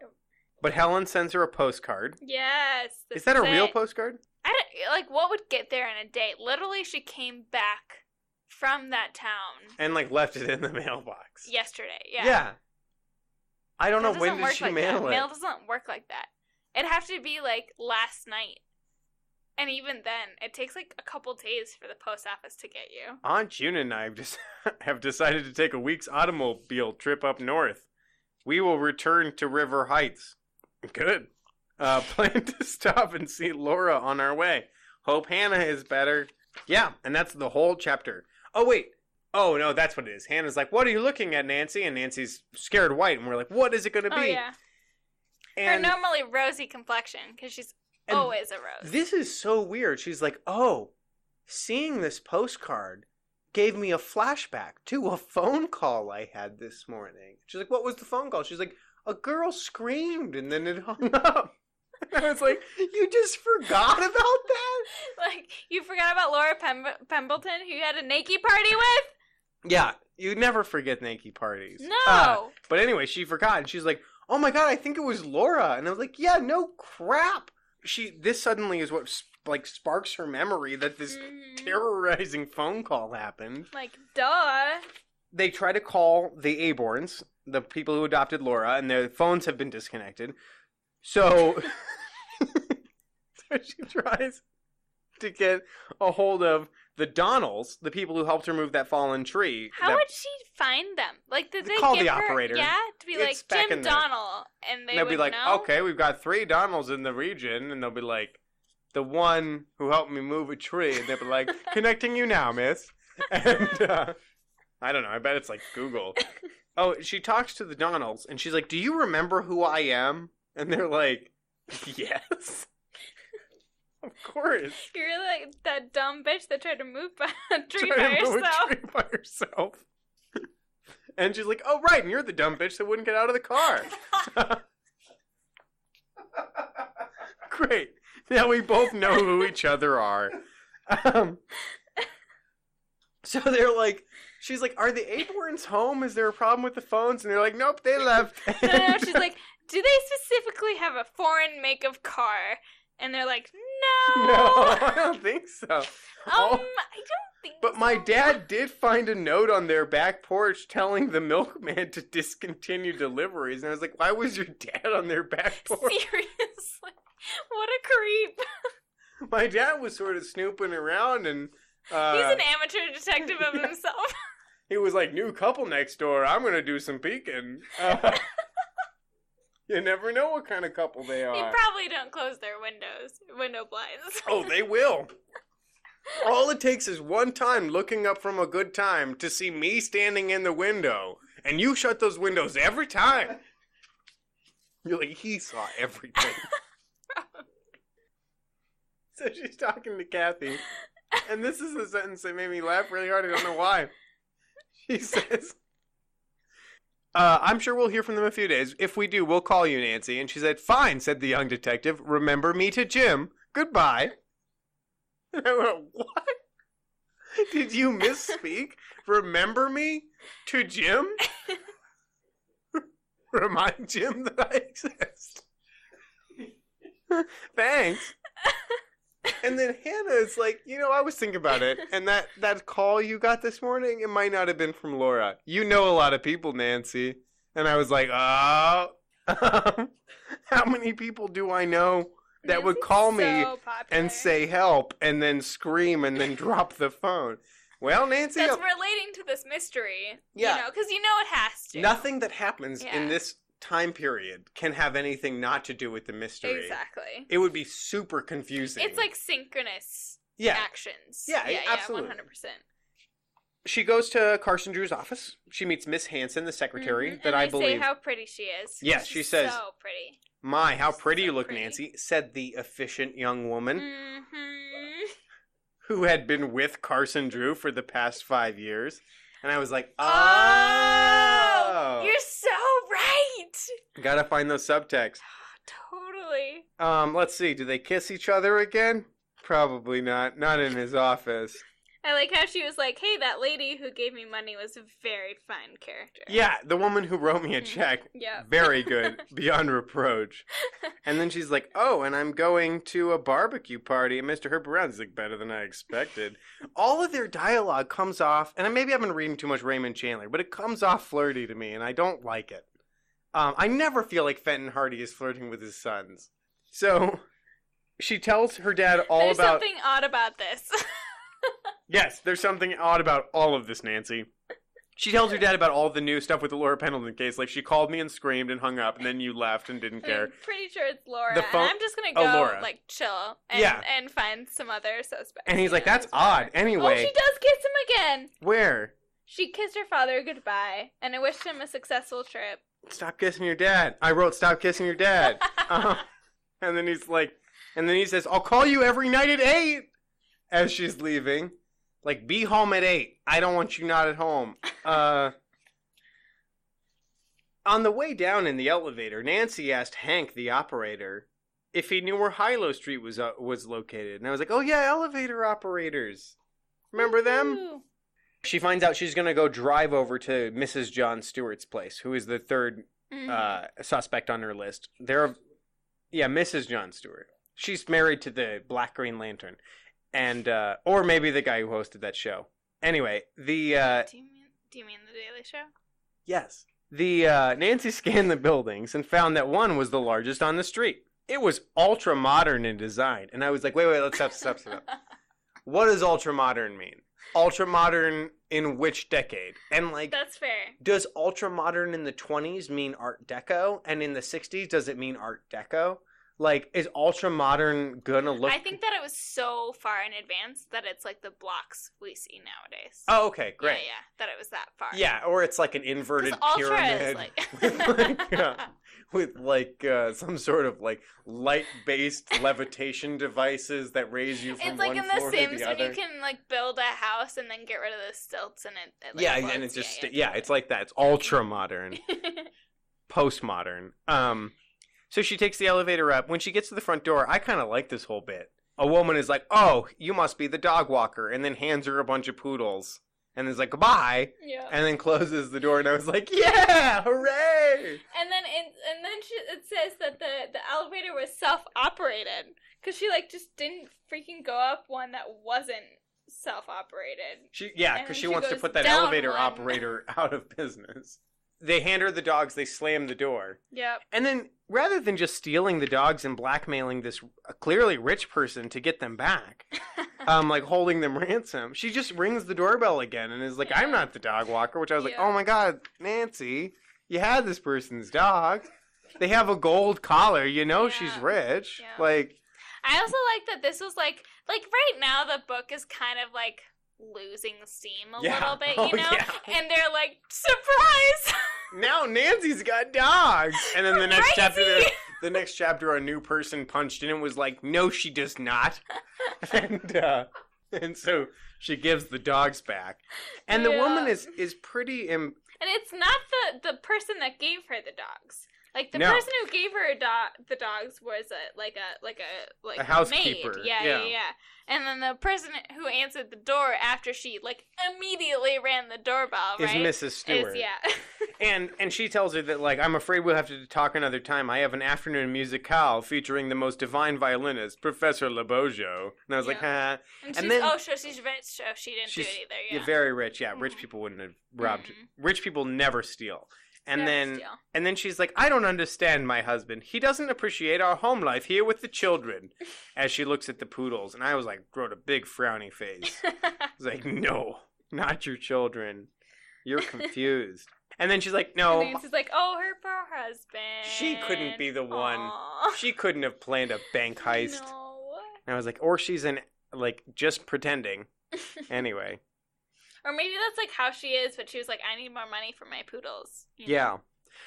Speaker 3: But Helen sends her a postcard.
Speaker 1: Yes.
Speaker 3: Is that a real postcard?
Speaker 1: I don't, like what would get there in a day? Literally, she came back from that town
Speaker 3: And like left it in the <laughs> mailbox.
Speaker 1: yesterday. Yeah.
Speaker 3: Yeah. I don't
Speaker 1: That
Speaker 3: know when did
Speaker 1: work
Speaker 3: she
Speaker 1: like
Speaker 3: mail
Speaker 1: that.
Speaker 3: it.
Speaker 1: Mail doesn't work like that. It'd have to be like last night. And even then, it takes like a couple days for the post office to get you.
Speaker 3: Aunt June and I have just <laughs> have decided to take a week's automobile trip up north. We will return to River Heights. Good. Uh, <laughs> plan to stop and see Laura on our way. Hope Hannah is better. Yeah, and that's the whole chapter. Oh wait. Oh no, that's what it is. Hannah's like, "What are you looking at, Nancy?" And Nancy's scared white, and we're like, "What is it going to be?
Speaker 1: Oh
Speaker 3: be?"
Speaker 1: yeah, her normally rosy complexion because she's always a rose.
Speaker 3: this is so weird. She's like, "Oh, seeing this postcard gave me a flashback to a phone call I had this morning." She's like, "What was the phone call?" She's like, "A girl screamed and then it hung <laughs> up." And I was like, "You just forgot about that?" <laughs>
Speaker 1: like you forgot about Laura Pem- Pembleton, who you had a naked party with.
Speaker 3: Yeah, you never forget Nanky parties.
Speaker 1: No.
Speaker 3: Uh, but anyway, she forgot, and she's like, "Oh my god, I think it was Laura," and I was like, "Yeah, no crap." She this suddenly is what like sparks her memory that this
Speaker 1: Mhm.
Speaker 3: terrorizing phone call happened.
Speaker 1: Like duh.
Speaker 3: They try to call the Aborns, the people who adopted Laura, and their phones have been disconnected. So, <laughs> so she tries to get a hold of the Donnells, the people who helped her move that fallen tree.
Speaker 1: How
Speaker 3: that-
Speaker 1: would she find them? Like, did they
Speaker 3: Call
Speaker 1: give
Speaker 3: the
Speaker 1: her,
Speaker 3: operator.
Speaker 1: Yeah, to be
Speaker 3: It's
Speaker 1: like Jim
Speaker 3: there.
Speaker 1: Donnell, and they
Speaker 3: they'll
Speaker 1: would
Speaker 3: be like,
Speaker 1: know.
Speaker 3: okay, we've got three Donalds in the region, and they'll be like, the one who helped me move a tree, and they'll be like, <laughs> connecting you now, miss. <laughs> And uh, I don't know, I bet it's like Google. Oh, she talks to the Donalds, and she's like, do you remember who I am? And they're like, <laughs> yes. <laughs> of course.
Speaker 1: You're like that dumb bitch that tried to move by <laughs> a tree
Speaker 3: Trying
Speaker 1: by
Speaker 3: to move a
Speaker 1: herself.
Speaker 3: tree by herself. and she's like, oh, right, and you're the dumb bitch that wouldn't get out of the car. <laughs> Great. Now we both know who each other are. Um, so they're like, she's like, are the Aborns home? Is there a problem with the phones? And they're like, nope, they left.
Speaker 1: no, no, no, she's like, do they specifically have a foreign make of car? And they're like, no. <laughs>
Speaker 3: no, I don't think so.
Speaker 1: Um, <laughs>
Speaker 3: Oh,
Speaker 1: I don't think.
Speaker 3: but my dad did find a note on their back porch telling the milkman to discontinue deliveries. And I was like, why was your dad on their back <laughs> porch?
Speaker 1: Seriously, what a creep.
Speaker 3: My dad was sort of snooping around and. Uh,
Speaker 1: He's an amateur detective of himself.
Speaker 3: he was like, "New couple next door. I'm gonna do some peeking." Uh, you never know what kind of couple they are.
Speaker 1: they probably don't close their windows, window blinds.
Speaker 3: oh, they will. All it takes is one time looking up from a good time to see me standing in the window, and you shut those windows every time. You're like, he saw everything. <laughs> so she's talking to Kathy, and this is the sentence that made me laugh really hard. I don't know why. She says, uh, I'm sure we'll hear from them in a few days. If we do, we'll call you, Nancy. And she said, Fine, said the young detective. Remember me to Jim. Goodbye. <laughs> And I went, What? Did you misspeak? Remember me to Jim? <laughs> Remind Jim that I exist. <laughs> Thanks. And then Hannah is like, you know, I was thinking about it, and that that call you got this morning, it might not have been from Laura. You know a lot of people, Nancy. And I was like, oh, <laughs> how many people do I know that would
Speaker 1: Nancy's
Speaker 3: call me
Speaker 1: popular.
Speaker 3: and say help, and then scream, and then drop the phone? Well, Nancy,
Speaker 1: that's uh, relating to this mystery.
Speaker 3: Yeah.
Speaker 1: you know, because you know it has to.
Speaker 3: nothing that happens
Speaker 1: Yeah.
Speaker 3: in this time period can have anything not to do with the mystery.
Speaker 1: Exactly.
Speaker 3: It would be super confusing.
Speaker 1: It's like synchronous
Speaker 3: yeah,
Speaker 1: actions.
Speaker 3: Yeah,
Speaker 1: yeah,
Speaker 3: absolutely.
Speaker 1: hundred percent.
Speaker 3: she goes to Carson Drew's office. She meets Miss Hanson, the secretary that
Speaker 1: Mm-hmm. and
Speaker 3: I believe.
Speaker 1: say how pretty she is.
Speaker 3: Yes,
Speaker 1: She's
Speaker 3: she says-
Speaker 1: so pretty.
Speaker 3: My, how pretty
Speaker 1: So
Speaker 3: you look,
Speaker 1: pretty.
Speaker 3: Nancy, said the efficient young woman
Speaker 1: hmm
Speaker 3: who had been with Carson Drew for the past five years. And I was like, oh,
Speaker 1: Oh, you're so. <laughs>
Speaker 3: gotta find those subtexts. <gasps>
Speaker 1: Totally.
Speaker 3: Um, let's see, do they kiss each other again? Probably not. Not in his office. <laughs>
Speaker 1: I like how she was like, "Hey, that lady who gave me money was a very fine character."
Speaker 3: Yeah, the woman who wrote me a <laughs> check.
Speaker 1: Yeah.
Speaker 3: Very good, beyond reproach. And then she's like, "Oh, and I'm going to a barbecue party." And Mr. Herbert Brown's like, "Better than I expected." All of their dialogue comes off, and maybe I've been reading too much Raymond Chandler, but it comes off flirty to me, and I don't like it. Um, I never feel like Fenton Hardy is flirting with his sons. So she tells her dad all
Speaker 1: There's
Speaker 3: about.
Speaker 1: There's something odd about this. <laughs>
Speaker 3: Yes, there's something odd about all of this, Nancy. She tells her dad about all the new stuff with the Laura Pendleton case. Like she called me and screamed and hung up, and then you left and didn't care.
Speaker 1: I'm pretty sure it's Laura.
Speaker 3: The phone-
Speaker 1: and I'm just gonna
Speaker 3: Oh,
Speaker 1: go
Speaker 3: Laura.
Speaker 1: like chill and
Speaker 3: Yeah.
Speaker 1: and find some other suspects.
Speaker 3: And he's like, "That's
Speaker 1: whatever."
Speaker 3: odd."
Speaker 1: Oh,
Speaker 3: Anyway,
Speaker 1: she does kiss him again.
Speaker 3: where?
Speaker 1: She kissed her father goodbye, and I wished him a successful trip.
Speaker 3: Stop kissing your dad. I wrote, "Stop kissing your dad." <laughs> Uh, and then he's like, and then he says, "I'll call you every night at 8 As she's leaving, like, be home at eight. I don't want you not at home. Uh. On the way down in the elevator, Nancy asked Hank, the operator, if he knew where Hilo Street was uh, was located, and I was like, "Oh yeah, elevator operators. Remember them?"
Speaker 1: Woo.
Speaker 3: She finds out she's gonna go drive over to Mrs. John Stewart's place, who is the third
Speaker 1: Mhm.
Speaker 3: uh, suspect on her list. They're, yeah, Mrs. John Stewart. She's married to the Black Green Lantern, and uh, or maybe the guy who hosted that show. Anyway, the uh,
Speaker 1: do you mean do you mean the Daily Show?
Speaker 3: yes, the uh, Nancy <laughs> scanned the buildings and found that one was the largest on the street. It was ultra modern in design, and I was like, wait, wait, let's stop, stop, stop. <laughs> What does ultra modern mean? Ultra modern in which decade? And like,
Speaker 1: That's fair.
Speaker 3: does ultra modern in the 20s mean art deco and in the 60s does it mean art deco like is ultra modern gonna look
Speaker 1: I think that it was so far in advance that it's like the blocks we see nowadays.
Speaker 3: oh okay great
Speaker 1: Yeah, yeah, that it was that far.
Speaker 3: yeah, or it's like an inverted pyramid
Speaker 1: like. <laughs>
Speaker 3: with like, uh, with like uh, some sort of like light based <laughs> levitation devices that raise you from
Speaker 1: It's like
Speaker 3: one
Speaker 1: in The
Speaker 3: floor to
Speaker 1: Sims
Speaker 3: the
Speaker 1: when you can like build a house and then get rid of the stilts and it. it like,
Speaker 3: yeah and
Speaker 1: floats.
Speaker 3: it's just
Speaker 1: yeah,
Speaker 3: yeah, it's like that it's ultra modern <laughs> postmodern. Um, so she takes the elevator up. When she gets to the front door, I kind of like this whole bit. A woman is like, "Oh, you must be the dog walker," and then hands her a bunch of poodles, and is like, "Goodbye,"
Speaker 1: yeah.
Speaker 3: and then closes the door. And I was like, "Yeah, hooray!"
Speaker 1: And then it, and then she, it says that the the elevator was self operated because she like just didn't freaking go up one that wasn't self operated.
Speaker 3: She yeah, because she
Speaker 1: she
Speaker 3: wants to put that elevator
Speaker 1: one.
Speaker 3: operator <laughs> out of business. They hand her the dogs. They slam the door.
Speaker 1: Yep.
Speaker 3: And then, rather than just stealing the dogs and blackmailing this clearly rich person to get them back, <laughs> um, like holding them ransom, she just rings the doorbell again and is like,
Speaker 1: Yeah.
Speaker 3: "I'm not the dog walker." Which I was like, "Oh my god, Nancy, you had this person's dog. They have a gold collar. You know she's rich.
Speaker 1: Yeah.
Speaker 3: Like,
Speaker 1: I also like that this was like like right now the book is kind of like losing steam a
Speaker 3: Yeah.
Speaker 1: little bit, <laughs>
Speaker 3: Oh,
Speaker 1: you know?
Speaker 3: yeah.
Speaker 1: And they're like, surprise! <laughs>
Speaker 3: now Nancy's got dogs." And then the next chapter, the next chapter, a new person punched in and was like, "No, she does not," <laughs> and uh, and so she gives the dogs back, and the woman is is pretty. Im-
Speaker 1: And it's not the the person that gave her the dogs. Like the
Speaker 3: No.
Speaker 1: person who gave her the dogs was a like a like a like
Speaker 3: A housekeeper,
Speaker 1: maid. Yeah,
Speaker 3: yeah.
Speaker 1: yeah, yeah. And then the person who answered the door after she like immediately ran the doorbell,
Speaker 3: is
Speaker 1: right?
Speaker 3: Mrs. Stewart,
Speaker 1: Is yeah. <laughs>
Speaker 3: and and she tells her that like I'm afraid we'll have to talk another time. I have an afternoon musicale featuring the most divine violinist, Professor Labojo, and I was like. "Huh."
Speaker 1: and
Speaker 3: and
Speaker 1: she's
Speaker 3: then-
Speaker 1: oh, so she's rich. So she didn't do it either. Yeah.
Speaker 3: very rich. Yeah, rich
Speaker 1: Mhm.
Speaker 3: people wouldn't have robbed.
Speaker 1: Mhm.
Speaker 3: Rich people never steal. And then and then she's like, I don't understand my husband. He doesn't appreciate our home life here with the children. <laughs> As she looks at the poodles, and I was like, wrote a big frowny face. <laughs> I was like, no, not your children. You're <laughs> confused. and then she's like,
Speaker 1: And
Speaker 3: no,
Speaker 1: Nancy's like, oh, her poor husband.
Speaker 3: She couldn't be the one.
Speaker 1: Aw.
Speaker 3: she couldn't have planned a bank heist.
Speaker 1: No.
Speaker 3: And I was like, or she's in like just pretending. Anyway,
Speaker 1: Or maybe that's like how she is, but she was like, I need more money for my poodles.
Speaker 3: yeah.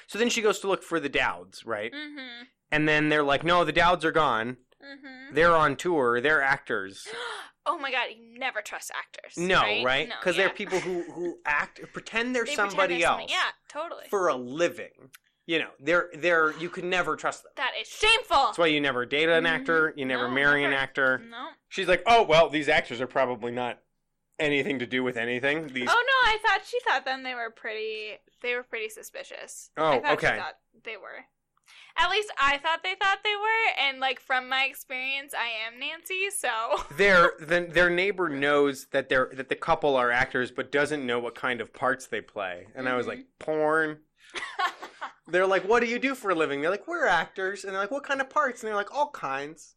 Speaker 3: So then she goes to look for the Dowds, right?
Speaker 1: Mm-hmm.
Speaker 3: And then they're like, no, the Dowds are gone.
Speaker 1: Mm-hmm.
Speaker 3: They're on tour. They're actors. <gasps>
Speaker 1: oh my god, you never trust actors.
Speaker 3: No,
Speaker 1: right?
Speaker 3: right?
Speaker 1: No,
Speaker 3: Because
Speaker 1: yeah.
Speaker 3: they're people who who <laughs> act pretend they're
Speaker 1: They pretend
Speaker 3: somebody
Speaker 1: they're
Speaker 3: else
Speaker 1: something- Yeah, totally.
Speaker 3: for a living. You know, they're they're you could never trust them.
Speaker 1: that is shameful.
Speaker 3: That's why you never date an actor. You never
Speaker 1: No,
Speaker 3: marry an actor.
Speaker 1: no.
Speaker 3: She's like, oh well, these actors are probably not anything to do with anything. These
Speaker 1: Oh no, I thought she thought them they were pretty. They were pretty suspicious.
Speaker 3: Oh,
Speaker 1: I
Speaker 3: okay.
Speaker 1: They were. At least I thought they thought they were, and like from my experience, I am Nancy, so. <laughs>
Speaker 3: their the, their neighbor knows that they're that the couple are actors, but doesn't know what kind of parts they play. And I was like, mm-hmm. porn. <laughs> They're like, what do you do for a living? They're like, we're actors. And they're like, what kind of parts? And they're like, all kinds.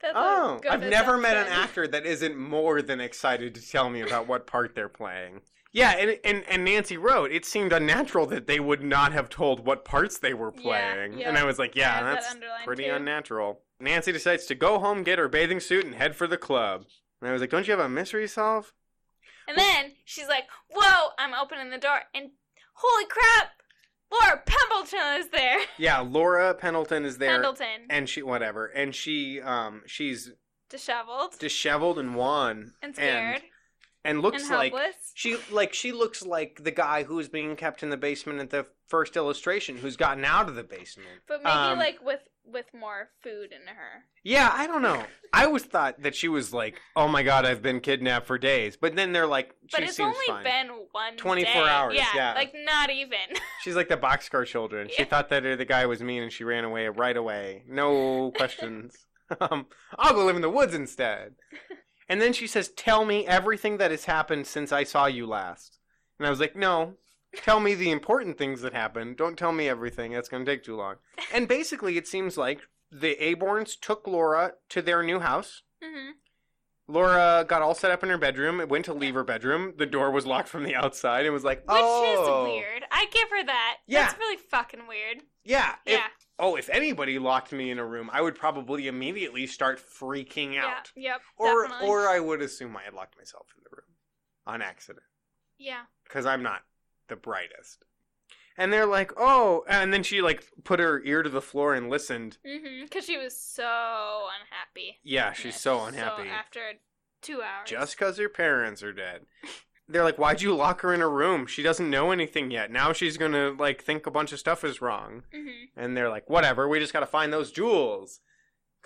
Speaker 1: That's
Speaker 3: Oh,
Speaker 1: good
Speaker 3: I've never met an actor that isn't more than excited to tell me about what part they're playing. Yeah, and, and and Nancy wrote it seemed unnatural that they would not have told what parts they were playing,
Speaker 1: yeah.
Speaker 3: and I was like, yeah,
Speaker 1: have that
Speaker 3: that's pretty
Speaker 1: too.
Speaker 3: unnatural. Nancy decides to go home, get her bathing suit, and head for the club. And I was like, don't you have a mystery solve?
Speaker 1: And then she's like, "Whoa!" I'm opening the door, and holy crap, Laura Pendleton is there. <laughs>
Speaker 3: Yeah, Laura Pendleton is there,
Speaker 1: Pendleton,
Speaker 3: and she whatever, and she um she's
Speaker 1: disheveled
Speaker 3: disheveled and wan
Speaker 1: and scared
Speaker 3: and, and looks
Speaker 1: and
Speaker 3: like. She like she looks like the guy who was being kept in the basement at the first illustration, who's gotten out of the basement.
Speaker 1: but maybe
Speaker 3: um,
Speaker 1: like with with more food in her.
Speaker 3: Yeah, I don't know. I always thought that she was like, "Oh my god, I've been kidnapped for days," but then they're like, "She
Speaker 1: But it's only
Speaker 3: fine."
Speaker 1: been one
Speaker 3: 24
Speaker 1: day.
Speaker 3: hours,
Speaker 1: Yeah,
Speaker 3: yeah.
Speaker 1: like not even. <laughs>
Speaker 3: She's like the boxcar children. She
Speaker 1: Yeah.
Speaker 3: thought that the guy was mean, and she ran away right away. No <laughs> questions. um, I'll go live in the woods instead. <laughs> And then she says, "Tell me everything that has happened since I saw you last." And I was like, "No, tell me the important things that happened. Don't tell me everything. That's going to take too long." <laughs> And basically, it seems like the Aborns took Laura to their new house.
Speaker 1: hmm
Speaker 3: Laura got all set up in her bedroom. It went to leave her bedroom. The door was locked from the outside. and was like, oh.
Speaker 1: Which
Speaker 3: "Oh,
Speaker 1: is weird. I give her that.
Speaker 3: Yeah.
Speaker 1: That's really fucking weird.
Speaker 3: Yeah, if-
Speaker 1: Yeah.
Speaker 3: oh, if anybody locked me in a room, I would probably immediately start freaking
Speaker 1: Yeah.
Speaker 3: out.
Speaker 1: Yep.
Speaker 3: Or
Speaker 1: definitely.
Speaker 3: or I would assume I had locked myself in the room on accident
Speaker 1: yeah.
Speaker 3: because I'm not the brightest. And they're like, "Oh," and then she like put her ear to the floor and listened.
Speaker 1: Mm-hmm. Because she was so unhappy.
Speaker 3: Yeah, she's
Speaker 1: Yeah,
Speaker 3: so unhappy.
Speaker 1: after two hours.
Speaker 3: Just because her parents are dead. They're like, "Why'd you lock her in a room? She doesn't know anything yet. Now she's gonna like think a bunch of stuff is wrong."
Speaker 1: Mm-hmm.
Speaker 3: And they're like, "Whatever. We just gotta find those jewels."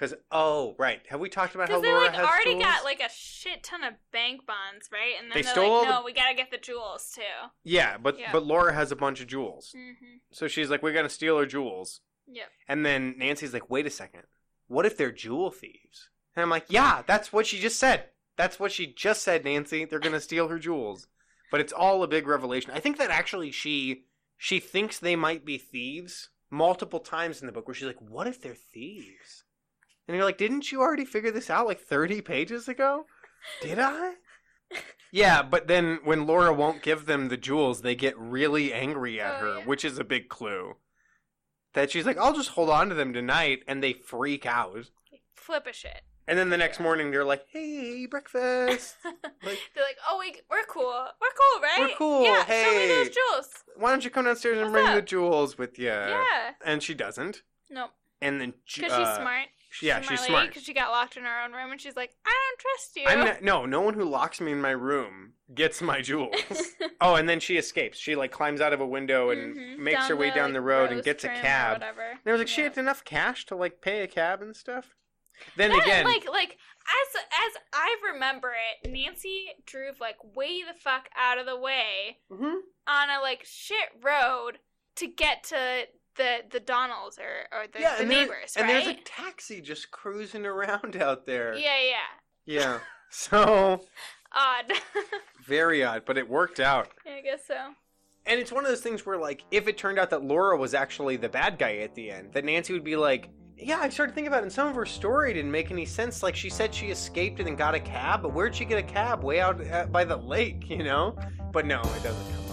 Speaker 3: Because oh right, have we talked about how Laura has
Speaker 1: Because they
Speaker 3: Laura
Speaker 1: like
Speaker 3: has
Speaker 1: already
Speaker 3: jewels?
Speaker 1: got like a shit ton of bank bonds, right? And then
Speaker 3: They
Speaker 1: are like,
Speaker 3: the-
Speaker 1: no, we gotta get the jewels too.
Speaker 3: Yeah, but
Speaker 1: Yeah.
Speaker 3: but Laura has a bunch of jewels.
Speaker 1: Mm-hmm.
Speaker 3: So she's like, we're gonna steal her jewels.
Speaker 1: Yep.
Speaker 3: And then Nancy's like, wait a second. What if they're jewel thieves? And I'm like, yeah, that's what she just said. That's what she just said, Nancy. They're gonna steal her jewels. But it's all a big revelation. I think that actually she she thinks they might be thieves multiple times in the book where she's like, what if they're thieves? And you're like, didn't you already figure this out like 30 pages ago? Did I? <laughs> Yeah, but then when Laura won't give them the jewels, they get really angry at
Speaker 1: Oh,
Speaker 3: her,
Speaker 1: yeah.
Speaker 3: which is a big clue. That she's like, I'll just hold on to them tonight, and they freak out.
Speaker 1: Flip a shit.
Speaker 3: And then the next morning, they're like, hey, breakfast. <laughs>
Speaker 1: They're like, oh, we, we're cool. We're cool, right?
Speaker 3: We're cool.
Speaker 1: Yeah, show me those jewels.
Speaker 3: Why don't you come downstairs and
Speaker 1: What's
Speaker 3: bring the jewels with you?
Speaker 1: yeah.
Speaker 3: And she doesn't.
Speaker 1: Nope.
Speaker 3: And then she-
Speaker 1: Because she's
Speaker 3: uh,
Speaker 1: smart.
Speaker 3: She- yeah, she's smart.
Speaker 1: Because she got locked in her own room, and she's like, I don't trust you.
Speaker 3: I'm not, no, no one who locks me in my room gets my <laughs> jewels. oh, and then she escapes. She like climbs out of a window and
Speaker 1: Mhm.
Speaker 3: makes her way
Speaker 1: the,
Speaker 3: down
Speaker 1: like,
Speaker 3: the road and gets a cab.
Speaker 1: Whatever.
Speaker 3: And I was like, she had enough cash to like pay a cab and stuff. Then
Speaker 1: That,
Speaker 3: again,
Speaker 1: like like as as I remember it, Nancy drove like way the fuck out of the way
Speaker 3: Mhm.
Speaker 1: on a like shit road to get to the the Donalds or or the,
Speaker 3: yeah,
Speaker 1: the
Speaker 3: and,
Speaker 1: neighbors,
Speaker 3: and
Speaker 1: right?
Speaker 3: there's a taxi just cruising around out there.
Speaker 1: yeah, yeah.
Speaker 3: Yeah. <laughs> So
Speaker 1: Odd. <laughs>
Speaker 3: very odd, but it worked out.
Speaker 1: Yeah, I guess so.
Speaker 3: And it's one of those things where, like, if it turned out that Laura was actually the bad guy at the end, that Nancy would be like, "Yeah, I started thinking about it. And some of her story didn't make any sense. Like, she said she escaped and then got a cab, but where'd she get a cab? Way out uh, by the lake, you know? But no, it doesn't come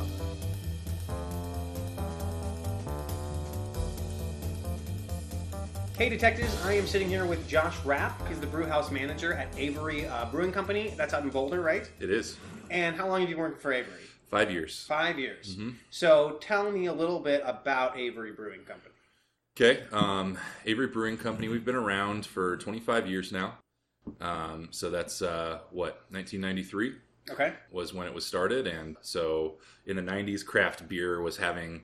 Speaker 3: Hey detectives, I am sitting here with Josh Rapp. He's the brew house manager at Avery uh, Brewing Company. That's out in Boulder, right?
Speaker 4: It is
Speaker 3: And how long have you been working for Avery?
Speaker 4: five years.
Speaker 3: Five years.
Speaker 4: Mhm.
Speaker 3: So tell me a little bit about Avery Brewing Company.
Speaker 4: Okay, um, Avery Brewing Company. We've been around for 25 years now. Um, so that's uh, what 1993
Speaker 3: Okay.
Speaker 4: was when it was started, and so in the 90s, craft beer was having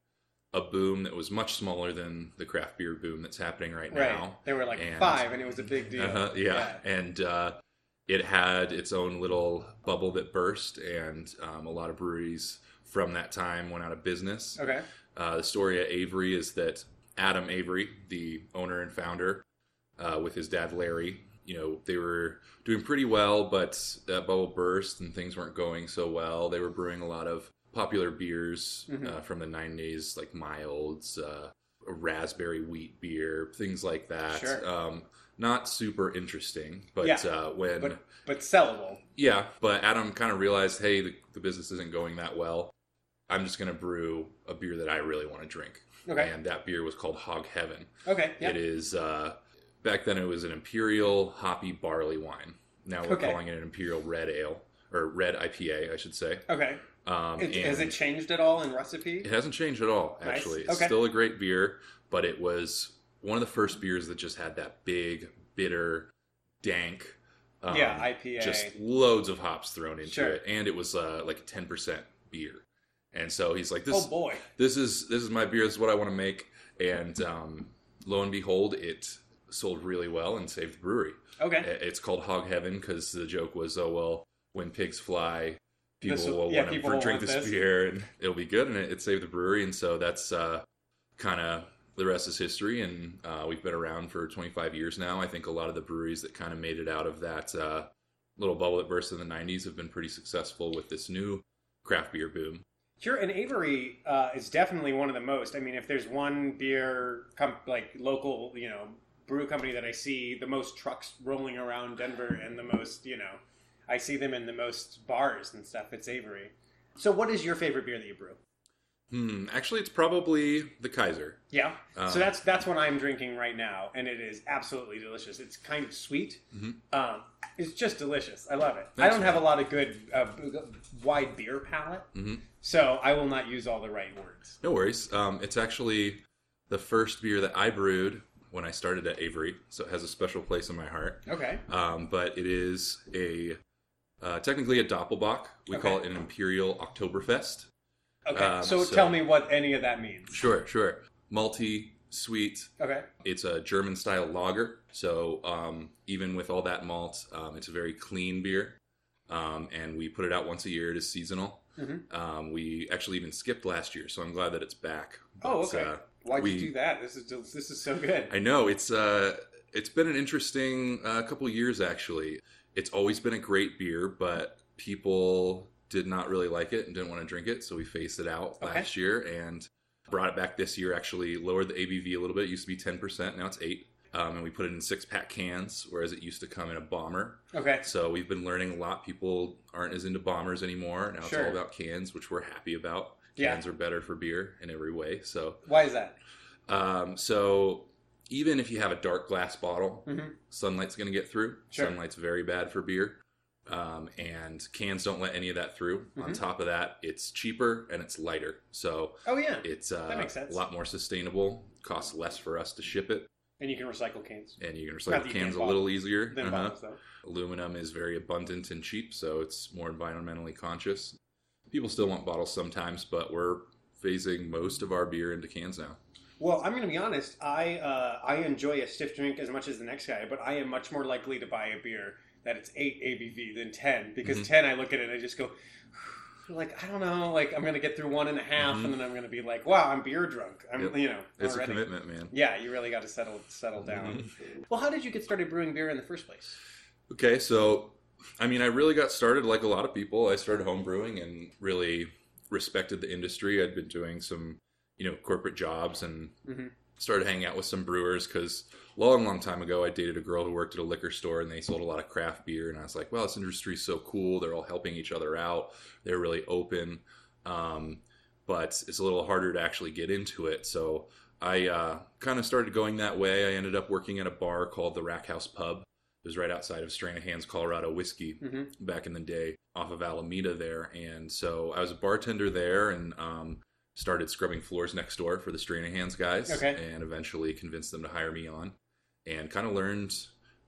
Speaker 4: a boom that was much smaller than the craft beer boom that's happening right now.
Speaker 3: There were like
Speaker 4: And-
Speaker 3: five, and it was a big deal.
Speaker 4: Uh-huh, yeah. and uh, it had its own little bubble that burst, and um, a lot of breweries from that time went out of business.
Speaker 3: Okay.
Speaker 4: Uh, the story at Avery is that Adam Avery, the owner and founder, uh, with his dad Larry, you know, they were doing pretty well, but that bubble burst and things weren't going so well. They were brewing a lot of popular beers
Speaker 3: Mhm.
Speaker 4: uh, from the 90s, like Milds, uh, raspberry wheat beer, things like that.
Speaker 3: Sure.
Speaker 4: Um, not super interesting, but
Speaker 3: Yeah,
Speaker 4: uh, when
Speaker 3: but but sellable.
Speaker 4: yeah, but Adam kind of realized, hey, the, the business isn't going that well. I'm just going to brew a beer that I really want to drink.
Speaker 3: Okay.
Speaker 4: And that beer was called Hog Heaven.
Speaker 3: Okay. Yeah.
Speaker 4: It is uh, back then it was an imperial hoppy barley wine. Now we're
Speaker 3: Okay.
Speaker 4: calling it an imperial red ale or red IPA, I should say.
Speaker 3: Okay.
Speaker 4: Um,
Speaker 3: It, has it changed at all in recipe?
Speaker 4: it hasn't changed at all.
Speaker 3: Nice.
Speaker 4: Actually, it's
Speaker 3: Okay.
Speaker 4: still a great beer, but it was one of the first beers that just had that big, bitter, dank. um,
Speaker 3: yeah, IPA.
Speaker 4: just loads of hops thrown into
Speaker 3: Sure.
Speaker 4: it, and it was uh, like a ten percent beer. And so he's like, "This,
Speaker 3: oh boy.
Speaker 4: this is this is my beer. This is what I want to make." And um, lo and behold, it sold really well and saved the brewery.
Speaker 3: Okay.
Speaker 4: It's called Hog Heaven because the joke was, "Oh well, when pigs fly, people
Speaker 3: This will- yeah,
Speaker 4: want
Speaker 3: people
Speaker 4: to drink this,
Speaker 3: this.
Speaker 4: beer, and it'll be good." And it, it saved the brewery, and so that's uh, kind of the rest is history. And uh, we've been around for 25 years now. I think a lot of the breweries that kind of made it out of that uh, little bubble that burst in the 90s have been pretty successful with this new craft beer boom.
Speaker 3: Sure, and Avery uh, is definitely one of the most. I mean, if there's one beer com- like local, you know, brew company that I see the most trucks rolling around Denver and the most, you know, I see them in the most bars and stuff. It's Avery. So, what is your favorite beer that you brew?
Speaker 4: Hmm, actually, it's probably the Kaiser.
Speaker 3: Yeah.
Speaker 4: Um,
Speaker 3: so that's that's what I'm drinking right now, and it is absolutely delicious. It's kind of sweet.
Speaker 4: Mhm.
Speaker 3: Um, it's just delicious. I love it. I don't have a lot of good uh, wide beer palate,
Speaker 4: Mhm.
Speaker 3: so I will not use all the right words.
Speaker 4: No worries. Um, it's actually the first beer that I brewed when I started at Avery, so it has a special place in my heart.
Speaker 3: Okay.
Speaker 4: Um, but it is a uh, technically a Doppelbock. We call it an Imperial Oktoberfest.
Speaker 3: Okay.
Speaker 4: Um,
Speaker 3: so,
Speaker 4: so-
Speaker 3: tell me what any of that means.
Speaker 4: Sure, sure. Malty, sweet.
Speaker 3: Okay.
Speaker 4: It's a German style lager. So um, even with all that malt, um, it's a very clean beer. Um, and we put it out once a year. It is seasonal.
Speaker 3: Mhm.
Speaker 4: Um, we actually even skipped last year, so I'm glad that it's back.
Speaker 3: Oh, okay.
Speaker 4: uh,
Speaker 3: Why'd
Speaker 4: we-
Speaker 3: you do that? This is this is so good.
Speaker 4: I know it's uh, it's been an interesting uh, couple years actually. It's always been a great beer, but people did not really like it and didn't want to drink it, so we phased it out
Speaker 3: Okay.
Speaker 4: last year and brought it back this year. Actually, lowered the ABV a little bit. It used to be ten percent, now it's eight. Um, and we put it in six pack cans, whereas it used to come in a bomber.
Speaker 3: Okay.
Speaker 4: So we've been learning a lot. People aren't as into bombers anymore. Now it's all about cans, which we're happy about.
Speaker 3: Yeah.
Speaker 4: Cans are better for beer in every way. So
Speaker 3: Why is that?
Speaker 4: um, so even if you have a dark glass bottle,
Speaker 3: Mhm.
Speaker 4: sunlight's going to get through.
Speaker 3: Sure.
Speaker 4: Sunlight's very bad for beer. Um, and cans don't let any of that through. On
Speaker 3: Mhm.
Speaker 4: top of that, it's cheaper and it's lighter. So
Speaker 3: Oh yeah.
Speaker 4: it's uh,
Speaker 3: That makes sense.
Speaker 4: a lot more sustainable. Costs less for us to ship it.
Speaker 3: And you can recycle cans.
Speaker 4: And you can recycle cans a little easier.
Speaker 3: Then
Speaker 4: Uh-huh.
Speaker 3: bottles though.
Speaker 4: Aluminum is very abundant and cheap, so it's more environmentally conscious. People still want bottles sometimes, but we're phasing most of our beer into cans now.
Speaker 3: Well, I'm going to be honest. I uh, I enjoy a stiff drink as much as the next guy, but I am much more likely to buy a beer that it's eight ABV than ten because
Speaker 4: Mhm.
Speaker 3: ten, I look at it and I just go, <sighs> like I don't know, like I'm going to get through one and a half,
Speaker 4: Mhm.
Speaker 3: and then I'm going to be like, wow, I'm beer drunk. I'm
Speaker 4: Yep.
Speaker 3: you know
Speaker 4: It's
Speaker 3: already.
Speaker 4: a commitment, man.
Speaker 3: Yeah, you really got to settle settle down.
Speaker 4: Mhm.
Speaker 3: Well, how did you get started brewing beer in the first place?
Speaker 4: Okay, so I mean, I really got started like a lot of people. I started home brewing and really respected the industry. I'd been doing some, you know, corporate jobs and
Speaker 3: Mhm.
Speaker 4: started hanging out with some brewers because long, long time ago, I dated a girl who worked at a liquor store and they sold a lot of craft beer. And I was like, wow, this industry's so cool. They're all helping each other out. They're really open. Um, but it's a little harder to actually get into it. So I uh, kind of started going that way. I ended up working at a bar called the Rack House Pub. It was right outside of Stranahan's Colorado Whiskey
Speaker 3: Mhm.
Speaker 4: back in the day off of Alameda there. And so I was a bartender there and um, started scrubbing floors next door for the Stranahan's guys.
Speaker 3: Okay.
Speaker 4: And eventually convinced them to hire me on and kind of learned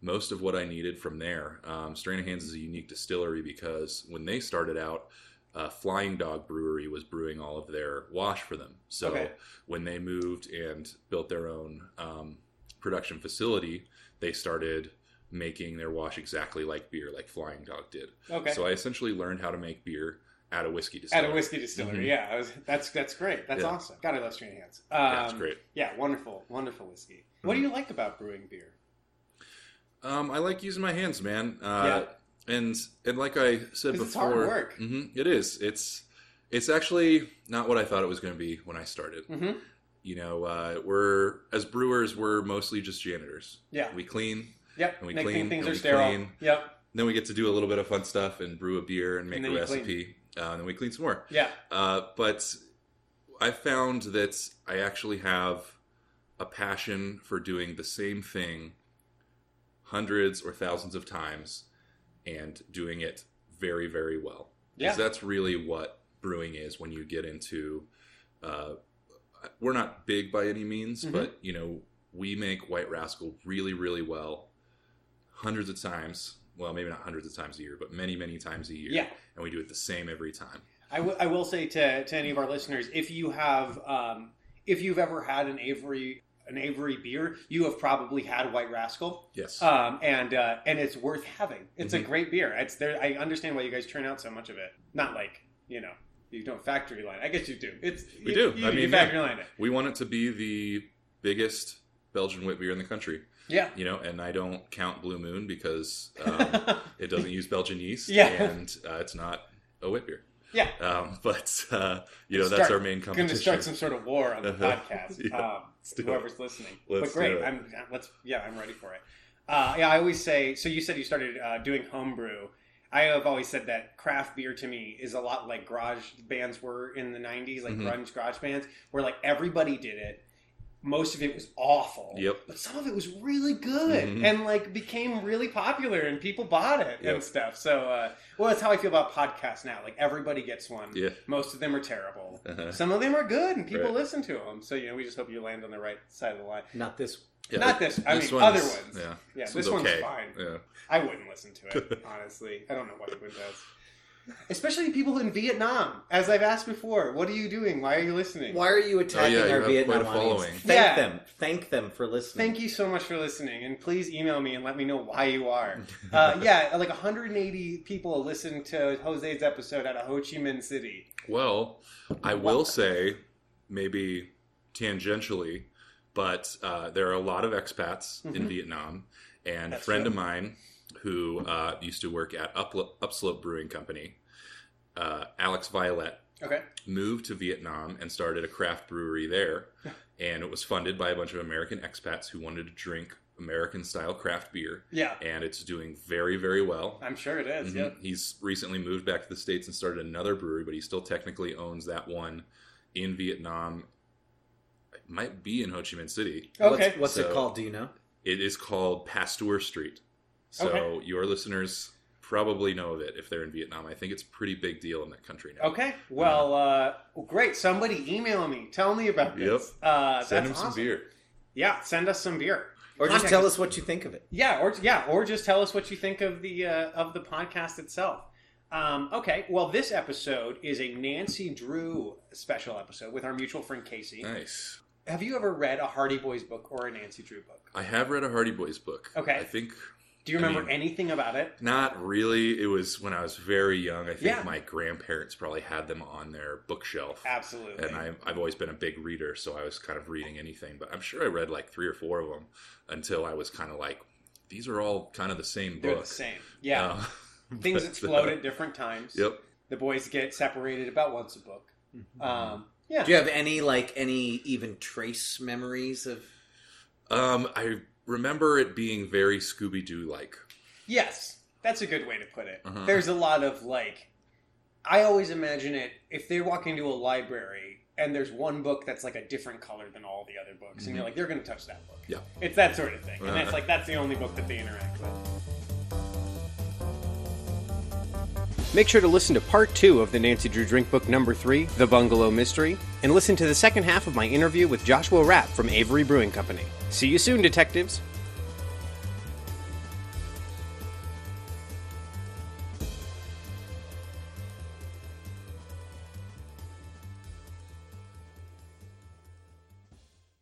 Speaker 4: most of what I needed from there. Um, Stranahan's is a unique distillery because when they started out, uh, Flying Dog Brewery was brewing all of their wash for them. So
Speaker 3: Okay.
Speaker 4: when they moved and built their own um, production facility, they started making their wash exactly like beer, like Flying Dog did.
Speaker 3: Okay.
Speaker 4: So I essentially learned how to make beer at a whiskey distillery.
Speaker 3: at a whiskey distillery,
Speaker 4: Mhm.
Speaker 3: yeah, I was, that's that's great. That's
Speaker 4: Yeah.
Speaker 3: awesome. God, I love Stranahan's. Um,
Speaker 4: Yeah, it's great.
Speaker 3: Yeah, wonderful, wonderful whiskey. What do you like about brewing beer?
Speaker 4: Um, I like using my hands, man. Uh, And and like I said before,
Speaker 3: it's hard work.
Speaker 4: mhm, it is. It's it's actually not what I thought it was going to be when I started.
Speaker 3: Mm-hmm.
Speaker 4: you know, uh, we're as brewers, we're mostly just janitors.
Speaker 3: Yeah.
Speaker 4: We clean,
Speaker 3: Yep.
Speaker 4: And we clean,
Speaker 3: things
Speaker 4: and
Speaker 3: are
Speaker 4: we
Speaker 3: sterile.
Speaker 4: clean.
Speaker 3: Yep.
Speaker 4: then we get to do a little bit of fun stuff and brew a beer and make
Speaker 3: And
Speaker 4: a recipe, uh, and then we clean some more.
Speaker 3: Yeah.
Speaker 4: Uh, but I found that I actually have a passion for doing the same thing hundreds or thousands of times and doing it very, very well.
Speaker 3: Yeah.
Speaker 4: Because that's really what brewing is when you get into. Uh, we're not big by any means,
Speaker 3: Mhm.
Speaker 4: but you know we make White Rascal really, really well, hundreds of times. Well, maybe not hundreds of times a year, but many, many times a year.
Speaker 3: Yeah.
Speaker 4: and we do it the same every time.
Speaker 3: I, w- I will say to, to any of our listeners, if you have, um, if you've ever had an Avery an Avery beer, you have probably had White Rascal,
Speaker 4: Yes.
Speaker 3: um, and uh, and it's worth having. It's a
Speaker 4: Mhm.
Speaker 3: great beer. It's there. I understand why you guys turn out so much of it. Not like you know you don't factory line. I guess you do. It's
Speaker 4: We
Speaker 3: you,
Speaker 4: do.
Speaker 3: You,
Speaker 4: I mean,
Speaker 3: you
Speaker 4: yeah.
Speaker 3: factory line it.
Speaker 4: we want it to be the biggest Belgian wit beer in the country,
Speaker 3: Yeah.
Speaker 4: you know, and I don't count Blue Moon because um, <laughs> it doesn't use Belgian yeast,
Speaker 3: Yeah.
Speaker 4: and uh, it's not a wit beer.
Speaker 3: Yeah.
Speaker 4: Um, <laughs> but uh, you know,
Speaker 3: Start-
Speaker 4: that's our main competition.
Speaker 3: Going to start some sort of war on the
Speaker 4: Uh-huh.
Speaker 3: podcast. <laughs>
Speaker 4: Yeah.
Speaker 3: Um,
Speaker 4: do it.
Speaker 3: whoever's listening.
Speaker 4: Let's
Speaker 3: but great. I'm let's yeah, I'm ready for it. Uh, yeah, I always say. So you said you started uh, doing homebrew. I have always said that craft beer to me is a lot like garage bands were in the '90s, like
Speaker 4: Mhm.
Speaker 3: grunge garage bands, where like everybody did it. Most of it was awful.
Speaker 4: Yep.
Speaker 3: But some of it was really good
Speaker 4: Mhm.
Speaker 3: and like became really popular and people bought it
Speaker 4: Yep.
Speaker 3: and stuff. So, uh, well, that's how I feel about podcasts now. Like everybody gets one.
Speaker 4: Yeah.
Speaker 3: Most of them are terrible.
Speaker 4: Uh-huh.
Speaker 3: Some of them are good, and people
Speaker 4: Right.
Speaker 3: listen to them. So you know, we just hope you land on the right side of the line.
Speaker 5: Not this.
Speaker 4: Yeah,
Speaker 3: Not this. I
Speaker 4: this
Speaker 3: mean,
Speaker 4: one's-
Speaker 3: other ones.
Speaker 4: Yeah,
Speaker 3: Yeah,
Speaker 4: this,
Speaker 3: this
Speaker 4: one's
Speaker 3: one's
Speaker 4: okay.
Speaker 3: fine.
Speaker 4: Yeah.
Speaker 3: I wouldn't listen to it <laughs> honestly. I don't know what anyone does. Especially people in Vietnam. As I've asked before, what are you doing? Why are you listening?
Speaker 5: Why are you attacking
Speaker 4: Oh, yeah,
Speaker 5: our
Speaker 4: have
Speaker 5: Vietnam
Speaker 4: quite a
Speaker 5: audience? Thank
Speaker 3: Yeah.
Speaker 5: them. Thank them for listening.
Speaker 3: Thank you so much for listening, and please email me and let me know why you are. <laughs> Uh, yeah, like 180 people listened to Jose's episode out of Ho Chi Minh City.
Speaker 4: Well, I will say, maybe tangentially, but uh, there are a lot of expats in
Speaker 3: Mhm.
Speaker 4: Vietnam, and
Speaker 3: That's
Speaker 4: a friend
Speaker 3: true.
Speaker 4: of mine who uh, used to work at Uplo- Upslope Brewing Company, uh, Alex Violette,
Speaker 3: Okay.
Speaker 4: moved to Vietnam and started a craft brewery there, and it was funded by a bunch of American expats who wanted to drink American style craft beer,
Speaker 3: Yeah,
Speaker 4: and it's doing very, very well.
Speaker 3: I'm sure it is,
Speaker 4: Mhm.
Speaker 3: Yep.
Speaker 4: He's recently moved back to the States and started another brewery, but he still technically owns that one in Vietnam. It might be in Ho Chi Minh City.
Speaker 3: Okay.
Speaker 5: What's, what's it called? Do you know?
Speaker 4: It is called Pasteur Street. So
Speaker 3: Okay.
Speaker 4: your listeners probably know of it if they're in Vietnam. I think it's a pretty big deal in that country now.
Speaker 3: Okay. Well, uh, great. Somebody email me. Tell me about this. Uh,
Speaker 4: Send him
Speaker 3: that's
Speaker 4: some
Speaker 3: awesome.
Speaker 4: beer.
Speaker 3: Yeah, send us some beer.
Speaker 5: Or just
Speaker 3: Contact
Speaker 5: tell us what you think of it.
Speaker 3: Yeah, or yeah, or just tell us what you think of the uh, of the podcast itself. Um, okay, well, this episode is a Nancy Drew special episode with our mutual friend Casey.
Speaker 4: Nice.
Speaker 3: Have you ever read a Hardy Boys book or a Nancy Drew book?
Speaker 4: I have read a Hardy Boys book.
Speaker 3: Okay.
Speaker 4: I think
Speaker 3: Do you
Speaker 4: I
Speaker 3: remember
Speaker 4: mean-
Speaker 3: anything about it?
Speaker 4: not really. It was when I was very young. I think
Speaker 3: Yeah.
Speaker 4: my grandparents probably had them on their bookshelf.
Speaker 3: Absolutely.
Speaker 4: and I've, I've always been a big reader, so I was kind of reading anything. But I'm sure I read like three or four of them until I was kind of like, these are all kind of the same
Speaker 3: They're
Speaker 4: book.
Speaker 3: the same. Yeah,
Speaker 4: Uh, <laughs>
Speaker 3: things
Speaker 4: but, <laughs>
Speaker 3: explode
Speaker 4: uh,
Speaker 3: at different times.
Speaker 4: Yep.
Speaker 3: The boys get separated about once a book. Um, yeah.
Speaker 5: Do you have any like any even trace memories of?
Speaker 4: Um, I remember it being very Scooby Doo like.
Speaker 3: Yes, that's a good way to put it.
Speaker 4: Uh-huh.
Speaker 3: There's a lot of like, I always imagine it if they walk into a library and there's one book that's like a different color than all the other books, and you're
Speaker 4: Mhm.
Speaker 3: like, they're going to touch that book.
Speaker 4: Yeah.
Speaker 3: It's that sort of thing, and that's
Speaker 4: Uh-huh.
Speaker 3: like that's the only book that they interact with.
Speaker 6: Make sure to listen to part two of the Nancy Drew Drink Book number three, The Bungalow Mystery, and listen to the second half of my interview with Joshua Rapp from Avery Brewing Company. See you soon, detectives!